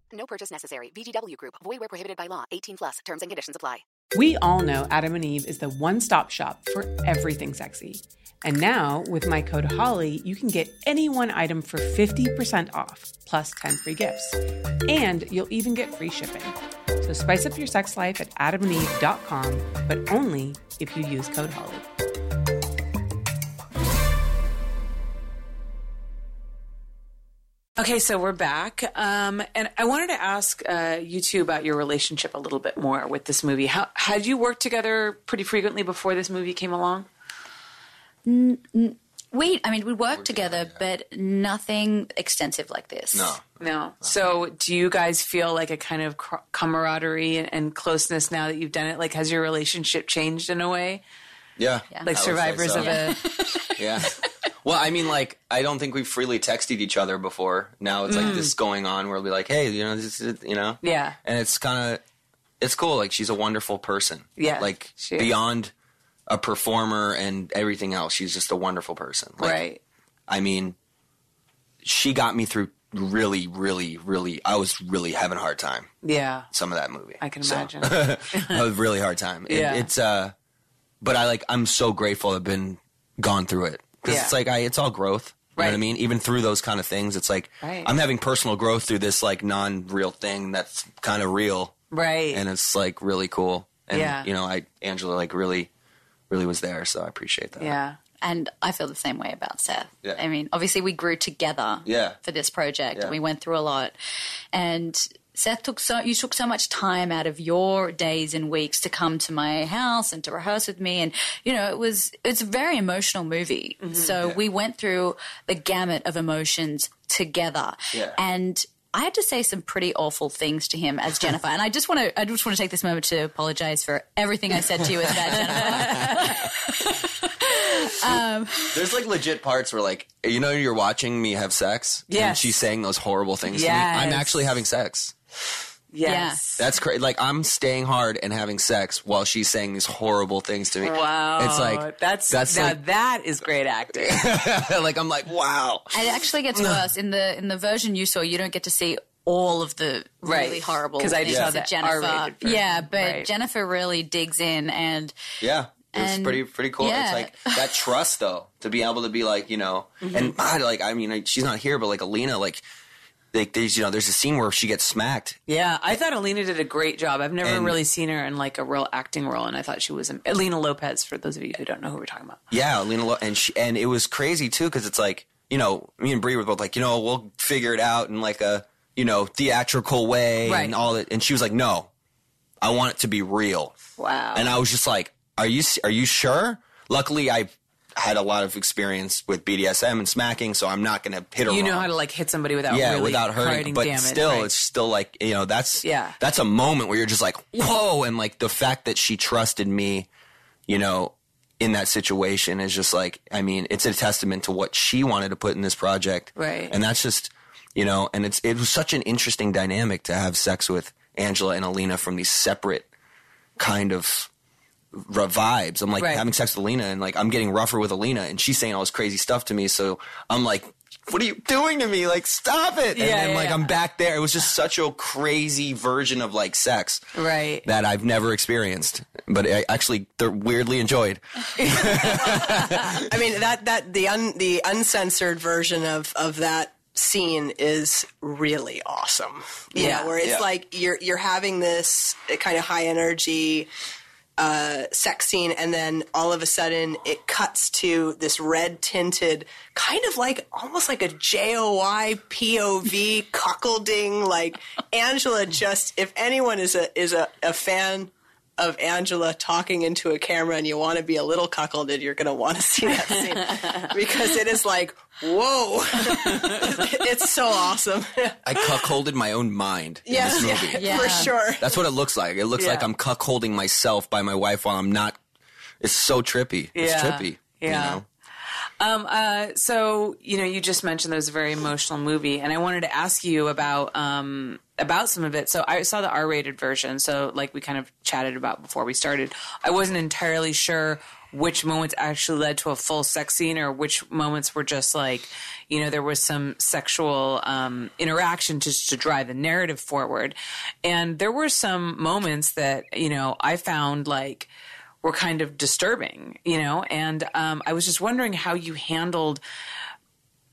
Speaker 7: No purchase necessary. VGW Group. Void where prohibited by law. 18 plus. Terms and conditions apply.
Speaker 2: We all know Adam and Eve is the one stop shop for everything sexy. And now, with my code HOLLY, you can get any one item for 50% off, plus 10 free gifts. And you'll even get free shipping. So spice up your sex life at adamandeve.com, but only if you use code HOLLY. Okay, so we're back. Um, and I wanted to ask uh, you two about your relationship a little bit more with this movie. How had you worked together pretty frequently before this movie came along?
Speaker 5: We, I mean, we worked together, but nothing extensive like this.
Speaker 4: No.
Speaker 2: No. So, do you guys feel like a kind of cr- camaraderie and, and closeness now that you've done it? Like, has your relationship changed in a way?
Speaker 4: Yeah.
Speaker 5: Yeah.
Speaker 2: Like
Speaker 4: I
Speaker 2: survivors
Speaker 4: so.
Speaker 2: of a. <laughs>
Speaker 4: Yeah. Well, I mean, like, I don't think we've freely texted each other before. Now it's
Speaker 2: Mm.
Speaker 4: like this going on where we'll be like, hey, you know, this is, you know?
Speaker 2: Yeah.
Speaker 4: And it's kind of, it's cool. Like, she's a wonderful person.
Speaker 2: Yeah,
Speaker 4: Like,
Speaker 2: she is.
Speaker 4: beyond a performer and everything else, she's just a wonderful person. Like,
Speaker 2: right.
Speaker 4: I mean, she got me through really, really, really, I was really having a hard time.
Speaker 2: Yeah.
Speaker 4: Some of that movie.
Speaker 2: I can
Speaker 4: So-
Speaker 2: imagine. <laughs>
Speaker 4: I had a really hard time. It-
Speaker 2: Yeah.
Speaker 4: it's uh, but I like I'm so grateful I've been gone through it because
Speaker 2: Yeah.
Speaker 4: it's like I it's all growth. You know what I mean? Even through those kind of things, it's like
Speaker 2: Right.
Speaker 4: I'm having personal growth through this like non-real thing that's kind of real,
Speaker 2: Right.
Speaker 4: and it's like really cool. And
Speaker 2: Yeah.
Speaker 4: you know, I Angela like really, really was there, so I appreciate that.
Speaker 2: yeah.
Speaker 5: And I feel the same way about Seth.
Speaker 4: Yeah.
Speaker 5: I mean, obviously, we grew together
Speaker 4: Yeah.
Speaker 5: for this project.
Speaker 4: Yeah.
Speaker 5: We went through a lot. And Seth took so you took so much time out of your days and weeks to come to my house and to rehearse with me. And you know it was it's a very emotional movie. Mm-hmm. So we went through the gamut of emotions together.
Speaker 4: Yeah.
Speaker 5: and I had to say some pretty awful things to him as Jennifer, and I just want to—I just want to take this moment to apologize for everything I said to you as Jennifer. <laughs>
Speaker 4: Um, There's like legit parts where like you know you're watching me have sex, and she's saying those horrible things to me. I'm actually having sex.
Speaker 2: Yes.
Speaker 4: That's crazy. Like I'm staying hard and having sex while she's saying these horrible things to me.
Speaker 2: Wow.
Speaker 4: It's like
Speaker 2: that's
Speaker 4: that's
Speaker 2: now
Speaker 4: like
Speaker 2: that is great acting. <laughs>
Speaker 4: like I'm like wow.
Speaker 5: It actually gets worse in the in the version you saw. You don't get to see all of the really
Speaker 2: Right.
Speaker 5: horrible
Speaker 2: 'Cause I
Speaker 5: things
Speaker 2: saw
Speaker 5: that Jennifer.
Speaker 2: R-rated.
Speaker 5: Yeah, but
Speaker 2: Right.
Speaker 5: Jennifer really digs in, and
Speaker 4: Yeah. It's pretty pretty cool.
Speaker 5: yeah.
Speaker 4: It's like that trust though to be able to be like you know
Speaker 2: Mm-hmm.
Speaker 4: and God, like I mean like, she's not here but like Alina like like there's you know there's a scene where she gets smacked
Speaker 2: yeah, I thought Alina did a great job. I've never
Speaker 4: And-
Speaker 2: really seen her in like a real acting role, and I thought she was Alina Lopez. For those of you who don't know who we're talking about.
Speaker 4: Yeah, Lena, Lo- and she, and it was crazy too because it's like you know me and Bree were both like you know we'll figure it out in like a you know theatrical way
Speaker 2: Right.
Speaker 4: and all that, and she was like no, I want it to be real,
Speaker 2: Wow.
Speaker 4: and I was just like are you are you sure? Luckily, I had a lot of experience with BDSM and smacking, so I'm not going to hit her.
Speaker 2: you know
Speaker 4: wrong.
Speaker 2: how to like hit somebody without
Speaker 4: yeah,
Speaker 2: really
Speaker 4: without hurting, but
Speaker 2: damage.
Speaker 4: still,
Speaker 2: right.
Speaker 4: it's still like you know that's
Speaker 2: Yeah.
Speaker 4: that's a moment where you're just like whoa, and like the fact that she trusted me, you know, in that situation is just like I mean, it's a testament to what she wanted to put in this project,
Speaker 2: Right.
Speaker 4: And that's just you know, and it's it was such an interesting dynamic to have sex with Angela and Alina from these separate kind of vibes. I'm like
Speaker 2: Right.
Speaker 4: having sex with Alina and like I'm getting rougher with Alina and she's saying all this crazy stuff to me. So I'm like, what are you doing to me? Like, stop it.
Speaker 2: Yeah,
Speaker 4: and then
Speaker 2: yeah,
Speaker 4: like
Speaker 2: yeah.
Speaker 4: I'm back there. It was just such a crazy version of like sex
Speaker 2: right.
Speaker 4: that I've never experienced, but I actually they're weirdly enjoyed. <laughs> <laughs>
Speaker 3: I mean that that the un, the uncensored version of of that scene is really awesome.
Speaker 2: Yeah.
Speaker 3: know, where it's like you're you're having this uh, kind of high energy uh, sex scene, and then all of a sudden it cuts to this red tinted, kind of like almost like a JOI POV cuckolding. Like Angela, just if anyone is a is a, a fan of Angela talking into a camera and you want to be a little cuckolded, you're going to want to see that scene <laughs> because it is like, whoa, <laughs> it's so awesome.
Speaker 4: I cuckolded my own mind in this movie.
Speaker 3: yeah, for sure.
Speaker 4: That's what it looks like. It looks
Speaker 2: Yeah.
Speaker 4: like I'm cuckolding myself by my wife while I'm not. It's so trippy. It's
Speaker 2: Yeah.
Speaker 4: trippy.
Speaker 2: Yeah.
Speaker 4: You know?
Speaker 2: Um, uh, so you know, you just mentioned that it was a very emotional movie, and I wanted to ask you about um, about some of it. So I saw the R-rated version. So like we kind of chatted about before we started, I wasn't entirely sure which moments actually led to a full sex scene or which moments were just like, you know, there was some sexual um, interaction just to drive the narrative forward, and there were some moments that you know I found like were kind of disturbing, you know, and um, I was just wondering how you handled,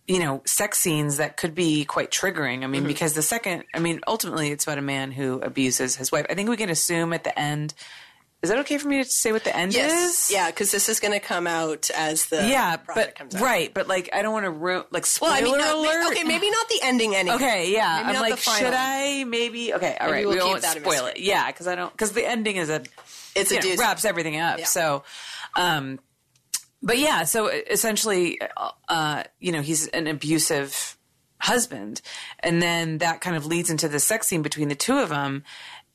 Speaker 2: you know, sex scenes that could be quite triggering. I mean, because the second, I mean, ultimately it's about a man who abuses his wife. I think we can assume at the end Is that okay for me to say what the end
Speaker 3: Yes,
Speaker 2: is?
Speaker 3: yeah, because this is going to come out as the
Speaker 2: yeah, but
Speaker 3: comes out.
Speaker 2: right, but like I don't want to ruin like spoiler
Speaker 3: Well, I mean, no,
Speaker 2: alert.
Speaker 3: okay, maybe not the ending. Ending.
Speaker 2: Okay, yeah.
Speaker 3: Maybe
Speaker 2: I'm like, should I? Maybe. Okay, all
Speaker 3: Maybe
Speaker 2: right.
Speaker 3: we'll
Speaker 2: we
Speaker 3: will not
Speaker 2: spoil it. Yeah, because I don't. Because the ending is a.
Speaker 3: It's a
Speaker 2: know, wraps everything up.
Speaker 3: Yeah.
Speaker 2: So, um, but yeah. So essentially, uh, you know, he's an abusive husband, and then that kind of leads into the sex scene between the two of them.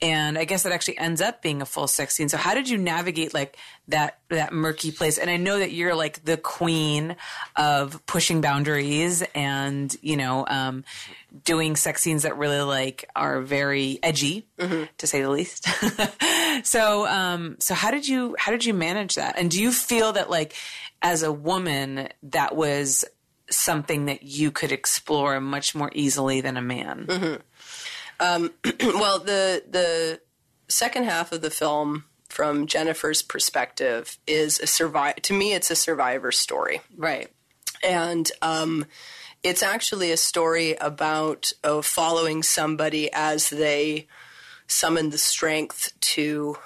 Speaker 2: And I guess it actually ends up being a full sex scene. So how did you navigate like that that murky place? And I know that you're like the queen of pushing boundaries and you know um, doing sex scenes that really like are very edgy, to say the least. <laughs> so um, so how did you how did you manage that? And do you feel that like as a woman that was something that you could explore much more easily than a man? <clears throat>
Speaker 3: well, the the second half of the film, from Jennifer's perspective, is a survive. To me, it's a survivor story.
Speaker 2: Right.
Speaker 3: and um, it's actually a story about uh, following somebody as they summon the strength to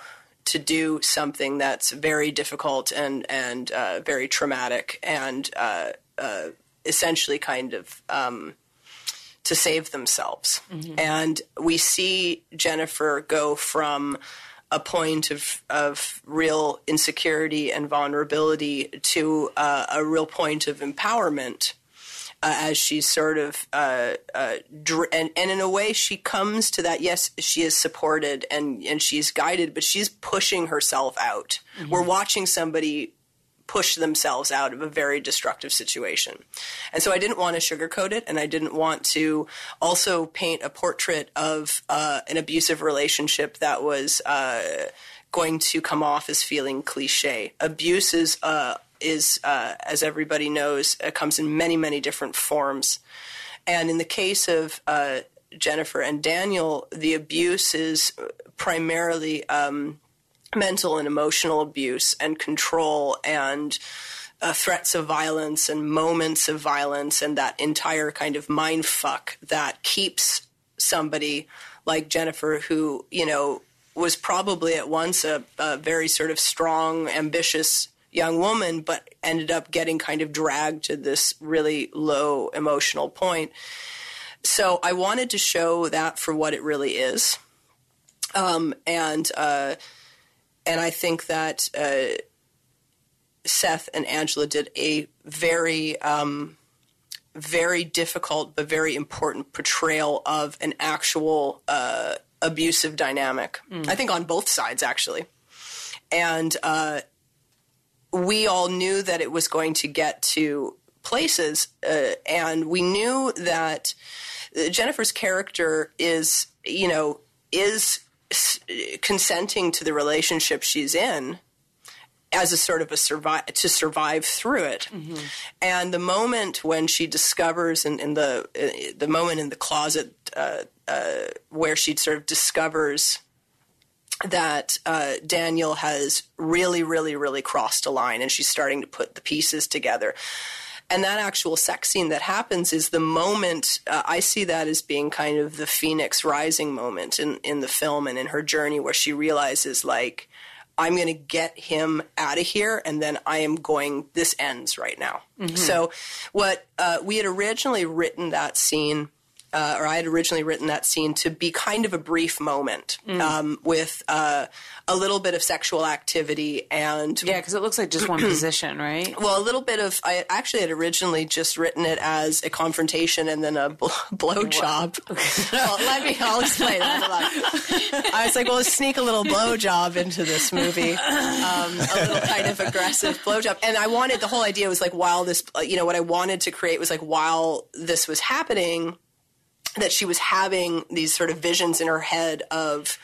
Speaker 3: to do something that's very difficult and and uh, very traumatic and uh, uh, essentially kind of um, to save themselves. And we see Jennifer go from a point of of real insecurity and vulnerability to uh, a real point of empowerment uh, as she's sort of uh, uh, dr- and and in a way she comes to that. Yes, she is supported and and she's guided, but she's pushing herself out. We're watching somebody push themselves out of a very destructive situation. And so I didn't want to sugarcoat it, and I didn't want to also paint a portrait of uh, an abusive relationship that was uh, going to come off as feeling cliche. Abuse is, uh, is uh, as everybody knows, uh, comes in many, many different forms. And in the case of uh, Jennifer and Daniel, the abuse is primarily um, mental and emotional abuse and control and uh, threats of violence and moments of violence and that entire kind of mind fuck that keeps somebody like Jennifer, who, you know, was probably at once a, a very sort of strong, ambitious young woman, but ended up getting kind of dragged to this really low emotional point. So I wanted to show that for what it really is. Um, and, uh, and I think that uh, Seth and Angela did a very, um, very difficult but very important portrayal of an actual uh, abusive dynamic. I think on both sides, actually. And uh, we all knew that it was going to get to places, uh, and we knew that uh, Jennifer's character is, you know, is s- consenting to the relationship she's in as a sort of a survive to survive through it. And the moment when she discovers in, in the uh, the moment in the closet uh, uh, where she sort of discovers that uh, Daniel has really, really, really crossed a line, and she's starting to put the pieces together. And that actual sex scene that happens is the moment uh, I see that as being kind of the phoenix rising moment in, in the film and in her journey where she realizes, like, I'm going to get him out of here, and then I am going. This ends right now. So, what uh, we had originally written that scene, uh, or I had originally written that scene to be kind of a brief moment um, with uh, a little bit of sexual activity and
Speaker 2: Yeah, because it looks like just one <clears throat> position, right?
Speaker 3: well, a little bit of. I actually had originally just written it as a confrontation and then a bl- <laughs> blow job. <laughs> well, let me. I'll explain that. Hold on. I was like, well, let's sneak a little blow job into this movie, um, a little kind of aggressive blow job. And I wanted the whole idea was like while this, uh, you know, what I wanted to create was like while this was happening, that she was having these sort of visions in her head of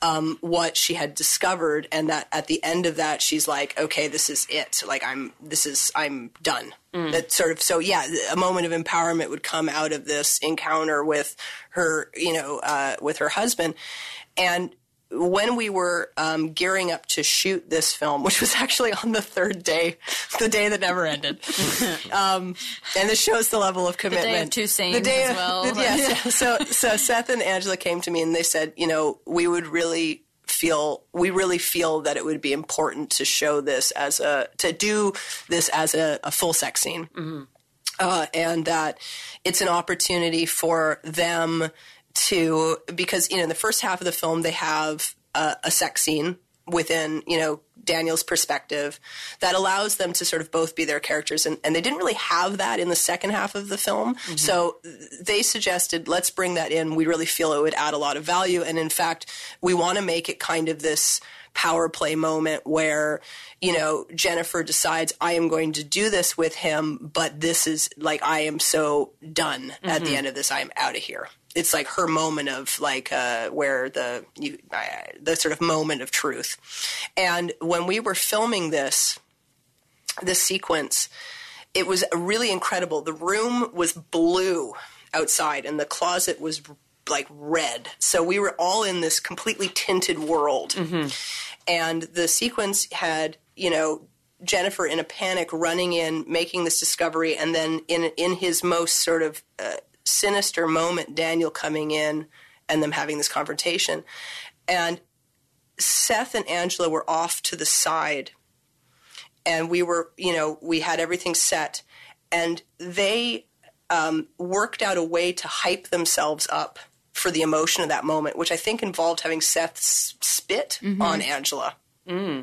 Speaker 3: um, what she had discovered, and that at the end of that, she's like, "Okay, this is it. Like I'm, this is, I'm done." That sort of, so yeah, a moment of empowerment would come out of this encounter with her, you know, uh, with her husband, and when we were um, gearing up to shoot this film, which was actually on the third day, the day that never ended, <laughs> um, and this shows the level of commitment.
Speaker 5: The day two scenes
Speaker 3: The day
Speaker 5: as
Speaker 3: of-
Speaker 5: well.
Speaker 3: the- yes. so, so Seth and Angela came to me and they said, you know, we would really feel we really feel that it would be important to show this as a to do this as a, a full sex scene, uh, and that it's an opportunity for them to because you know in the first half of the film they have a, a sex scene within you know Daniel's perspective that allows them to sort of both be their characters and, and they didn't really have that in the second half of the film. Mm-hmm. So they suggested let's bring that in. We really feel it would add a lot of value. And in fact we want to make it kind of this power play moment where you know Jennifer decides I am going to do this with him but this is like I am so done at the mm-hmm. end of this. I am out of here it's like her moment of like uh, where the you, I, the sort of moment of truth. And when we were filming this this sequence it was really incredible. The room was blue outside and the closet was like red. So we were all in this completely tinted world. And the sequence had you know Jennifer in a panic running in making this discovery and then in in his most sort of uh, sinister moment Daniel coming in and them having this confrontation. And Seth and Angela were off to the side. And we were you know we had everything set. And they um, worked out a way to hype themselves up for the emotion of that moment which I think involved having Seth spit on Angela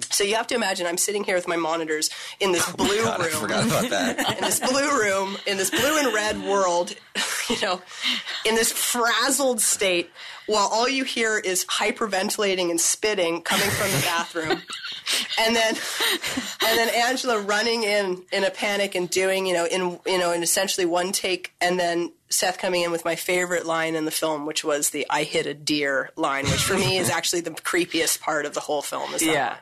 Speaker 3: so you have to imagine I'm sitting here with my monitors in this <laughs> oh blue
Speaker 4: God, I
Speaker 3: room
Speaker 4: forgot about that. <laughs>
Speaker 3: in this blue room, in this blue and red world, <laughs> you know, in this frazzled state, while all you hear is hyperventilating and spitting coming from the bathroom. and then and then Angela running in in a panic and doing, you know, in you know, in essentially one take and then Seth coming in with my favorite line in the film, which was the "I hit a deer" line, which for me is <laughs> actually the creepiest part of the whole film. Is
Speaker 2: Yeah.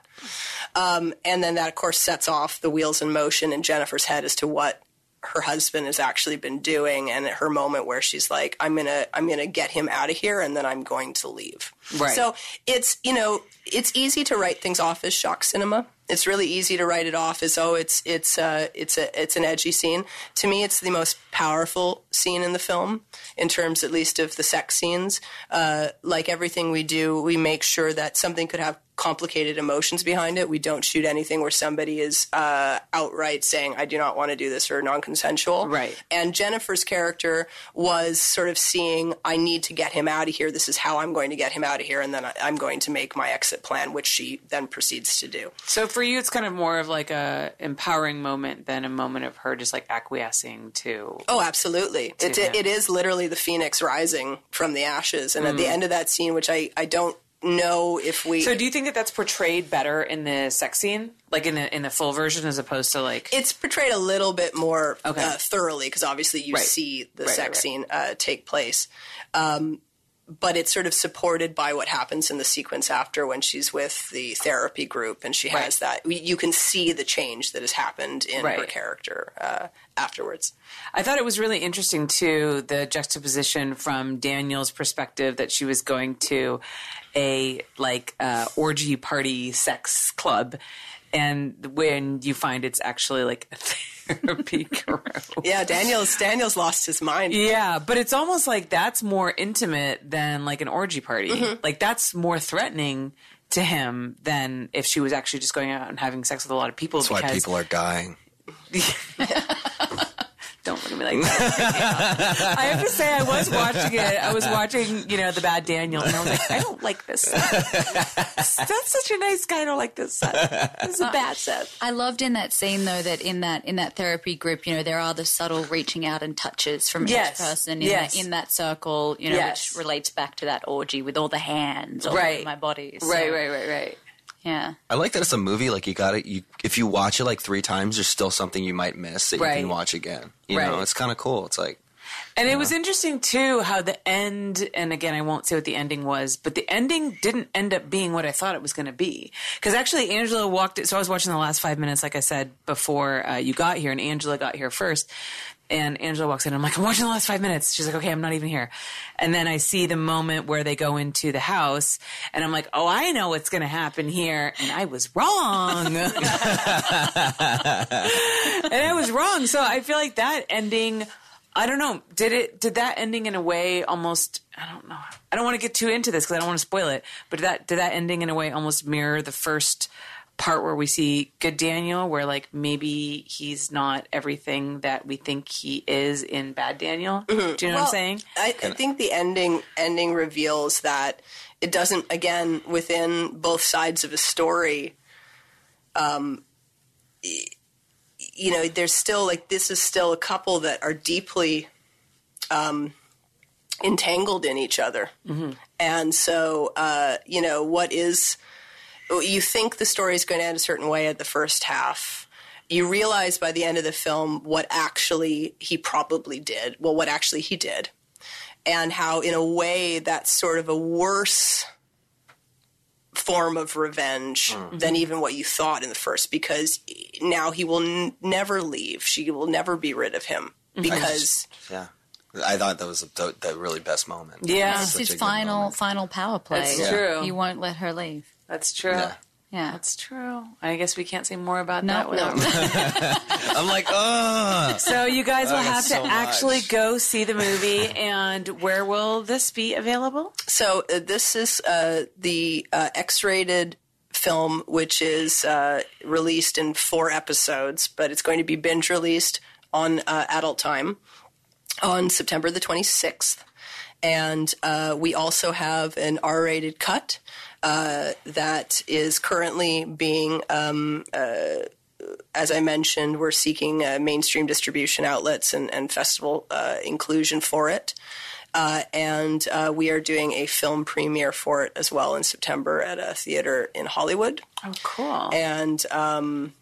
Speaker 3: Um, and then that, of course, sets off the wheels in motion in Jennifer's head as to what her husband has actually been doing, and her moment where she's like, "I'm gonna, I'm gonna get him out of here, and then I'm going to leave."
Speaker 2: Right.
Speaker 3: So it's you know, it's easy to write things off as shock cinema. It's really easy to write it off as oh, it's it's uh, it's a it's an edgy scene. To me, it's the most powerful scene in the film in terms, at least, of the sex scenes. Uh, like everything we do, we make sure that something could have complicated emotions behind it. We don't shoot anything where somebody is uh, outright saying, "I do not want to do this" or non-consensual.
Speaker 2: Right.
Speaker 3: And Jennifer's character was sort of seeing, "I need to get him out of here. This is how I'm going to get him out of here, and then I, I'm going to make my exit plan," which she then proceeds to do.
Speaker 2: So for you, it's kind of more of like a empowering moment than a moment of her just like acquiescing to.
Speaker 3: Oh, absolutely. It,
Speaker 2: him.
Speaker 3: it is literally the phoenix rising from the ashes. And at
Speaker 2: Mm.
Speaker 3: the end of that scene, which I, I don't know if we.
Speaker 2: So do you think that that's portrayed better in the sex scene, like in the in the full version, as opposed to like?
Speaker 3: it's portrayed a little bit more
Speaker 2: Okay.
Speaker 3: uh, thoroughly because obviously you
Speaker 2: Right.
Speaker 3: see the
Speaker 2: Right,
Speaker 3: sex
Speaker 2: right,
Speaker 3: scene uh, take place. Um, but it's sort of supported by what happens in the sequence after when she's with the therapy group and she has that. You can see the change that has happened in her character uh, afterwards.
Speaker 2: I thought it was really interesting too the juxtaposition from Daniel's perspective that she was going to a like uh, orgy party sex club, and when you find it's actually like a therapy <laughs> group.
Speaker 3: Yeah, Daniel's Daniel's lost his mind.
Speaker 2: Yeah, but it's almost like that's more intimate than like an orgy party.
Speaker 3: Mm-hmm.
Speaker 2: Like that's more threatening to him than if she was actually just going out and having sex with a lot of people.
Speaker 4: That's why people are dying. <laughs>
Speaker 2: don't look at me like that. <laughs> I have to say, I was watching it. I was watching, you know, the Bad Daniel, and I was like, I don't like this. That's such a nice guy. I don't like this. Seth. This is a uh, bad Seth.
Speaker 5: I loved in that scene though that in that in that therapy group, you know, there are the subtle reaching out and touches from
Speaker 2: Yes.
Speaker 5: each person in
Speaker 2: Yes.
Speaker 5: that in that circle, you know,
Speaker 2: Yes.
Speaker 5: which relates back to that orgy with all the hands all
Speaker 2: Right.
Speaker 5: my body. So,
Speaker 2: Right, right, right, right.
Speaker 5: Yeah.
Speaker 4: I like that it's a movie. Like you got it. You if you watch it like three times, there's still something you might miss that you can watch again. You
Speaker 2: Right.
Speaker 4: know, it's kind of cool. It's like
Speaker 2: And it was interesting too how the end, and again, I won't say what the ending was, but the ending didn't end up being what I thought it was going to be. Because actually, Angela walked. So I was watching the last five minutes, like I said before uh, you got here, and Angela got here first. And Angela walks in. I'm like, I'm watching the last five minutes. She's like, okay, I'm not even here. And then I see the moment where they go into the house, and I'm like, oh, I know what's going to happen here, and I was wrong. <laughs> and I was wrong. So I feel like that ending I don't know. Did it? Did that ending in a way almost? I don't know. I don't want to get too into this because I don't want to spoil it. But did that did that ending in a way almost mirror the first part where we see good Daniel, where like maybe he's not everything that we think he is in bad Daniel? Do you know what I'm saying?
Speaker 3: I, I think the ending ending reveals that it doesn't again within both sides of a story. Um, you know, there's still like this is still a couple that are deeply um, entangled in each other, and so uh, you know what is you think the story is going to end a certain way at the first half. You realize by the end of the film what actually he probably did. Well, what actually he did, and how, in a way, that's sort of a worse form of revenge hmm. than even what you thought in the first. Because now he will n- never leave. She will never be rid of him because.
Speaker 4: Yeah. I thought that was the, the really best moment.
Speaker 2: Yeah.
Speaker 5: It's his final
Speaker 4: moment.
Speaker 5: final power play.
Speaker 2: That's
Speaker 4: Yeah.
Speaker 2: true.
Speaker 5: He won't let her leave.
Speaker 2: That's true.
Speaker 4: Yeah.
Speaker 5: Yeah.
Speaker 2: That's true. I guess we can't say more about
Speaker 5: No,
Speaker 2: that. without-
Speaker 5: no. <laughs> <laughs>
Speaker 4: I'm like, oh.
Speaker 2: So you guys will
Speaker 4: I
Speaker 2: have to
Speaker 4: so
Speaker 2: actually
Speaker 4: much.
Speaker 2: go see the movie. <laughs> And where will this be available?
Speaker 3: So uh, this is uh, the uh, X-rated film, which is uh, released in four episodes, but it's going to be binge released on uh, Adult Time on September the 26th. And uh, we also have an R-rated cut uh, that is currently being um, as I mentioned, we're seeking uh, mainstream distribution outlets and, and festival uh, inclusion for it. Uh, and uh, we are doing a film premiere for it as well in September at a theater in Hollywood.
Speaker 2: Oh, cool.
Speaker 3: And um,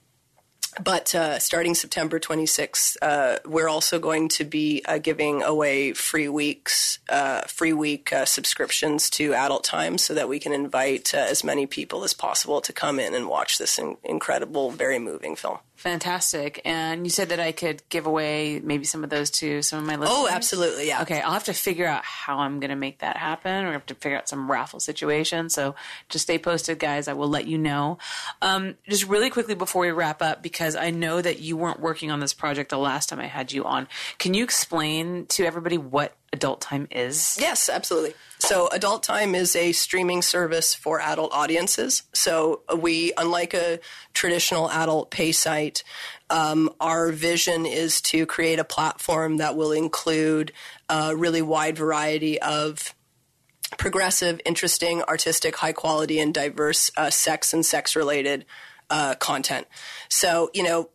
Speaker 3: but uh, starting September 26th, uh, we're also going to be uh, giving away free weeks, uh, free week uh, subscriptions to Adult Time, so that we can invite uh, as many people as possible to come in and watch this in- incredible, very moving film.
Speaker 2: Fantastic. And you said that I could give away maybe some of those to some of my listeners.
Speaker 3: Oh, absolutely, yeah.
Speaker 2: Okay, I'll have to figure out how I'm going to make that happen, or I have to figure out some raffle situation. So just stay posted, guys. I will let you know. Um, just really quickly before we wrap up, because I know that you weren't working on this project the last time I had you on. Can you explain to everybody what Adult Time is?
Speaker 3: Yes, absolutely. So, Adult Time is a streaming service for adult audiences. So, we, unlike a traditional adult pay site, um, our vision is to create a platform that will include a really wide variety of progressive, interesting, artistic, high quality, and diverse uh, sex and sex related uh, content. So, you know,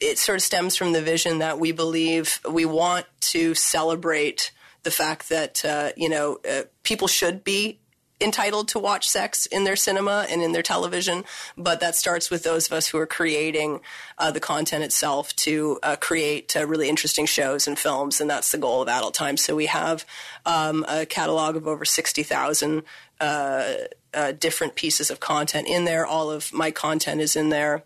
Speaker 3: it sort of stems from the vision that we believe we want to celebrate the fact that, uh, you know, uh, people should be entitled to watch sex in their cinema and in their television, but that starts with those of us who are creating uh, the content itself to uh, create uh, really interesting shows and films, and that's the goal of Adult Time. So we have um, a catalog of over 60,000 uh, uh, different pieces of content in there. All of my content is in there.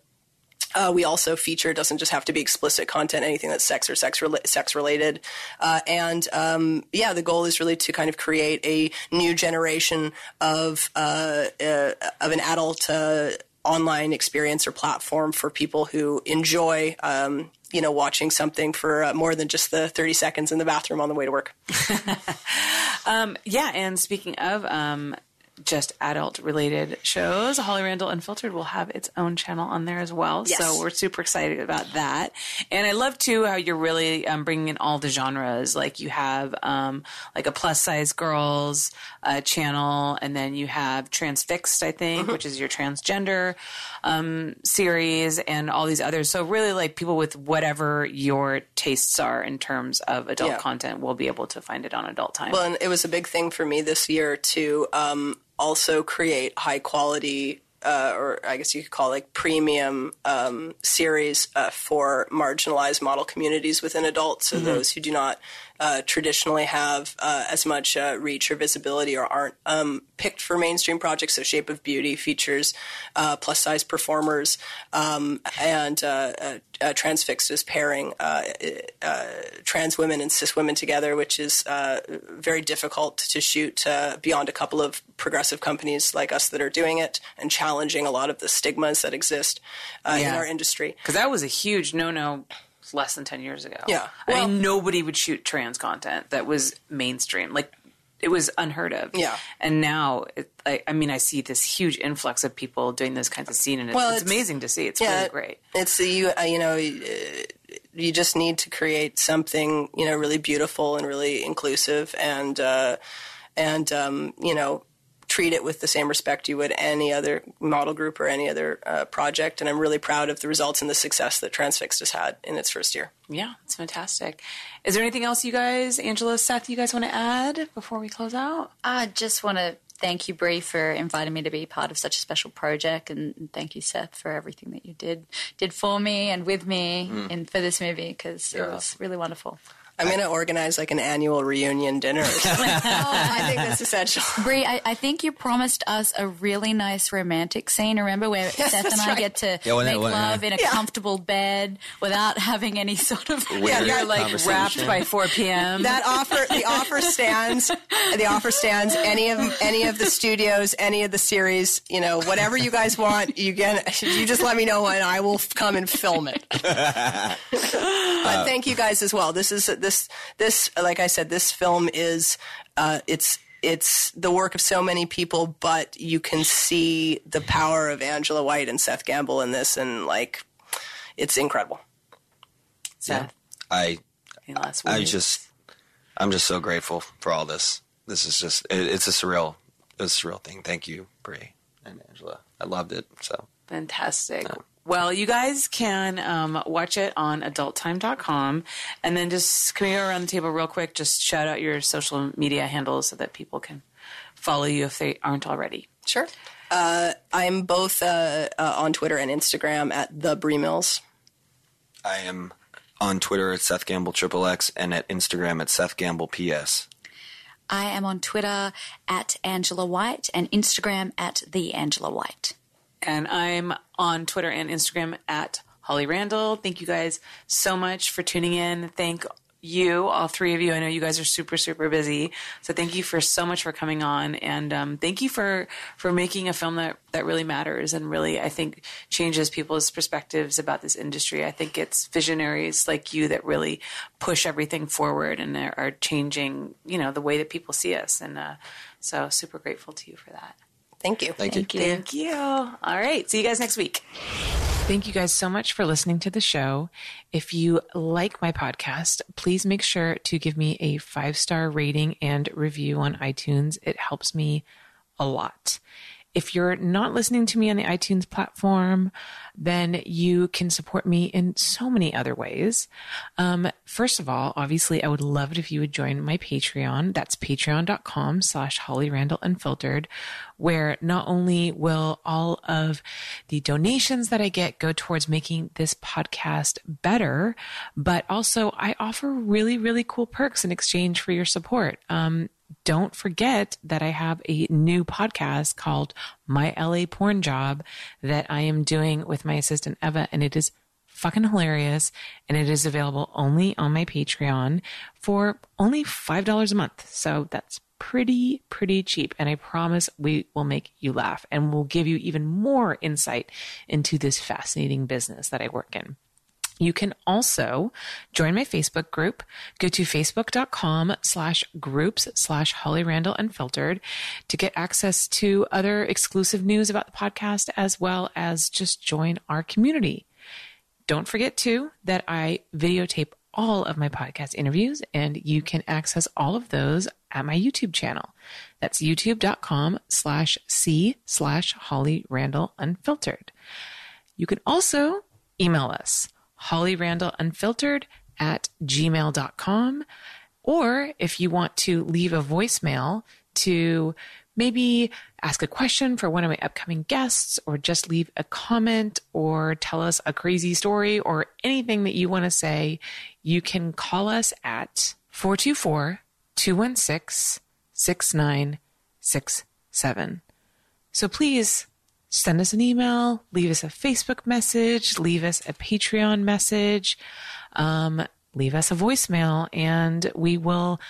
Speaker 3: Uh, we also feature doesn't just have to be explicit content, anything that's sex or sex sex related, uh, and um, yeah, the goal is really to kind of create a new generation of uh, uh, of an adult uh, online experience or platform for people who enjoy. Um, you know, watching something for uh, more than just the 30 seconds in the bathroom on the way to work. <laughs>
Speaker 2: Um, yeah, and speaking of um, just adult related shows, Holly Randall Unfiltered will have its own channel on there as well.
Speaker 3: Yes.
Speaker 2: So we're super excited about that. And I love too how you're really um, bringing in all the genres. Like you have um, like a plus size girls uh, channel, and then you have Transfixed, I think, which is your transgender um, series, and all these others. So really, like people with whatever your tastes are in terms of adult
Speaker 3: Yeah.
Speaker 2: content will be able to find it on Adult Time.
Speaker 3: Well, and it was a big thing for me this year to um, also create high quality, uh, or I guess you could call it like premium um, series uh, for marginalized model communities within adults. So those who do not uh, traditionally have uh, as much uh, reach or visibility or aren't um, picked for mainstream projects. So Shape of Beauty features uh, plus size performers, um, and uh, uh, uh, Transfixed is pairing uh, uh, trans women and cis women together, which is uh, very difficult to shoot uh, beyond a couple of progressive companies like us that are doing it and challenging a lot of the stigmas that exist uh, in our industry.
Speaker 2: because that was a huge no-no less than 10 years ago.
Speaker 3: Yeah.
Speaker 2: I mean, nobody would shoot trans content that was mainstream. Like, it was unheard of.
Speaker 3: Yeah.
Speaker 2: And now, it, I, I mean, I see this huge influx of people doing those kinds of scenes, and it's,
Speaker 3: Well,
Speaker 2: it's,
Speaker 3: it's-
Speaker 2: amazing to see. It's
Speaker 3: yeah,
Speaker 2: really great.
Speaker 3: It's you uh, you know uh, you just need to create something you know really beautiful and really inclusive and uh, and um, you know treat it with the same respect you would any other model group or any other uh, project. And I'm really proud of the results and the success that Transfixed has had in its first year.
Speaker 2: Yeah, it's fantastic. Is there anything else you guys, Angela, Seth, you guys want to add before we close out?
Speaker 5: I just want to thank you, Bree, for inviting me to be part of such a special project, and thank you, Seth, for everything that you did did for me and with me
Speaker 4: Mm.
Speaker 5: in for this movie because it was really wonderful.
Speaker 3: I'm going to organize like an annual reunion dinner. Or something. <laughs> Oh, I think that's essential.
Speaker 5: Bree, I, I think you promised us a really nice romantic scene. Remember where <laughs>
Speaker 3: Yes,
Speaker 5: Seth and I
Speaker 3: right.
Speaker 5: get to
Speaker 4: Yeah, when-
Speaker 5: make
Speaker 4: when-
Speaker 5: love in a
Speaker 3: Yeah.
Speaker 5: comfortable bed without having any sort of
Speaker 4: Weird
Speaker 2: You're like wrapped by 4 <laughs> p.m.
Speaker 3: that offer the offer stands the offer stands any of any of the studios any of the series you know whatever you guys want you can you just let me know and i will come and film it but thank you guys as well this is this this like i said this film is uh, it's it's the work of so many people but you can see the power of angela white and seth gamble in this and like it's incredible
Speaker 2: Seth,
Speaker 4: I
Speaker 2: any
Speaker 4: I just I'm just so grateful for all this. This is just it, it's a surreal it's a surreal thing. Thank you, Bree and Angela. I loved it. So
Speaker 2: Fantastic. Well, you guys can um, watch it on adulttime.com. And then just can we go around the table real quick? Just shout out your social media handles so that people can follow you if they aren't already.
Speaker 3: Sure. Uh, I'm both uh, uh, on Twitter and Instagram at the Bree Mills.
Speaker 4: I am on Twitter at Seth Gamble Triple X and at Instagram at Seth Gamble PS.
Speaker 5: I am on Twitter at Angela White and Instagram at the Angela White.
Speaker 2: And I'm on Twitter and Instagram at Holly Randall. Thank you guys so much for tuning in. Thank you, all three of you. I know you guys are super, super busy. So thank you for so much for coming on. And um, thank you for, for making a film that, that really matters and really, I think, changes people's perspectives about this industry. I think it's visionaries like you that really push everything forward and are, changing, you know, the way that people see us. And uh, so super grateful to you for that.
Speaker 3: Thank you.
Speaker 4: Thank, you.
Speaker 2: Thank you. All right. See you guys next week. Thank you guys so much for listening to the show. If you like my podcast, please make sure to give me a five star rating and review on iTunes. It helps me a lot. If you're not listening to me on the iTunes platform, then you can support me in so many other ways. Um, first of all, obviously, I would love it if you would join my Patreon. That's patreon.com slash Holly Randall Unfiltered, where not only will all of the donations that I get go towards making this podcast better, but also I offer really, really cool perks in exchange for your support. Um, don't forget that I have a new podcast called My LA Porn Job that I am doing with my assistant Eva, and it is fucking hilarious. And it is available only on my Patreon for only $5 a month. So that's pretty, pretty cheap. And I promise we will make you laugh and we'll give you even more insight into this fascinating business that I work in. You can also join my Facebook group. Go to facebook.com slash groups slash Holly Randall Unfiltered to get access to other exclusive news about the podcast as well as just join our community. Don't forget too that I videotape all of my podcast interviews and you can access all of those at my YouTube channel. That's youtube.com slash C slash Holly Randall Unfiltered. You can also email us, Holly Randall Unfiltered at gmail.com. Or if you want to leave a voicemail to maybe ask a question for one of my upcoming guests, or just leave a comment, or tell us a crazy story, or anything that you want to say, you can call us at 424 216 6967. So please send us an email, leave us a Facebook message, leave us a Patreon message, um, leave us a voicemail, and we will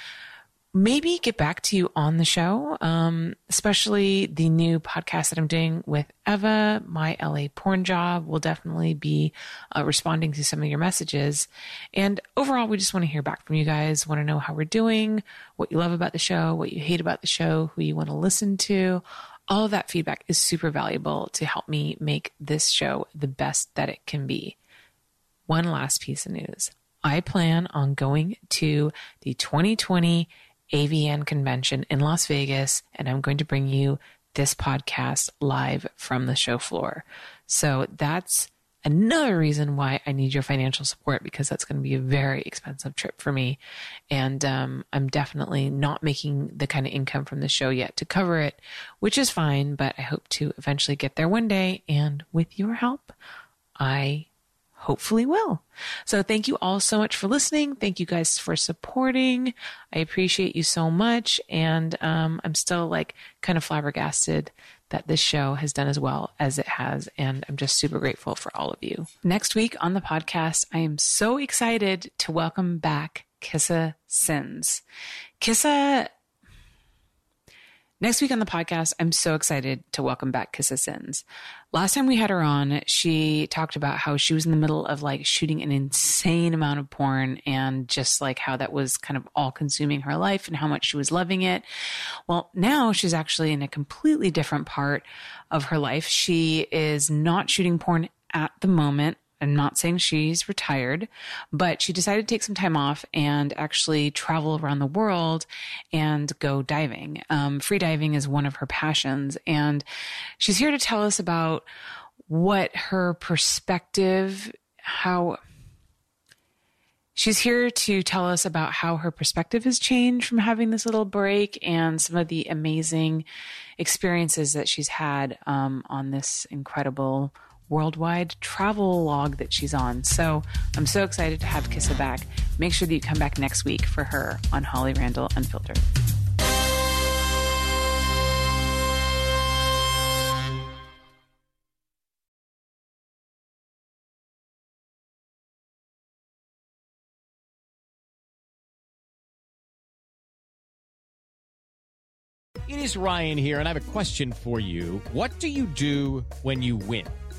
Speaker 2: maybe get back to you on the show, um, especially the new podcast that I'm doing with Eva, my LA porn job. will definitely be uh, responding to some of your messages. And overall, we just want to hear back from you guys, want to know how we're doing, what you love about the show, what you hate about the show, who you want to listen to. All of that feedback is super valuable to help me make this show the best that it can be. One last piece of news. I plan on going to the 2020 AVN convention in Las Vegas, and I'm going to bring you this podcast live from the show floor. So that's another reason why I need your financial support because that's going to be a very expensive trip for me. And um, I'm definitely not making the kind of income from the show yet to cover it, which is fine, but I hope to eventually get there one day. And with your help, I hopefully will. So thank you all so much for listening. Thank you guys for supporting. I appreciate you so much. And um, I'm still like kind of flabbergasted that this show has done as well as it has. And I'm just super grateful for all of you. Next week on the podcast, I am so excited to welcome back Kissa Sins. Kissa Next week on the podcast, I'm so excited to welcome back Kissa Sins. Last time we had her on, she talked about how she was in the middle of like shooting an insane amount of porn and just like how that was kind of all consuming her life and how much she was loving it. Well, now she's actually in a completely different part of her life. She is not shooting porn at the moment. I'm not saying she's retired, but she decided to take some time off and actually travel around the world and go diving. Um, free diving is one of her passions. And she's here to tell us about what her perspective, how she's here to tell us about how her perspective has changed from having this little break and some of the amazing experiences that she's had um, on this incredible worldwide travel log that she's on. So I'm so excited to have Kissa back. Make sure that you come back next week for her on Holly Randall Unfiltered.
Speaker 8: It is Ryan here, and I have a question for you. What do you do when you win?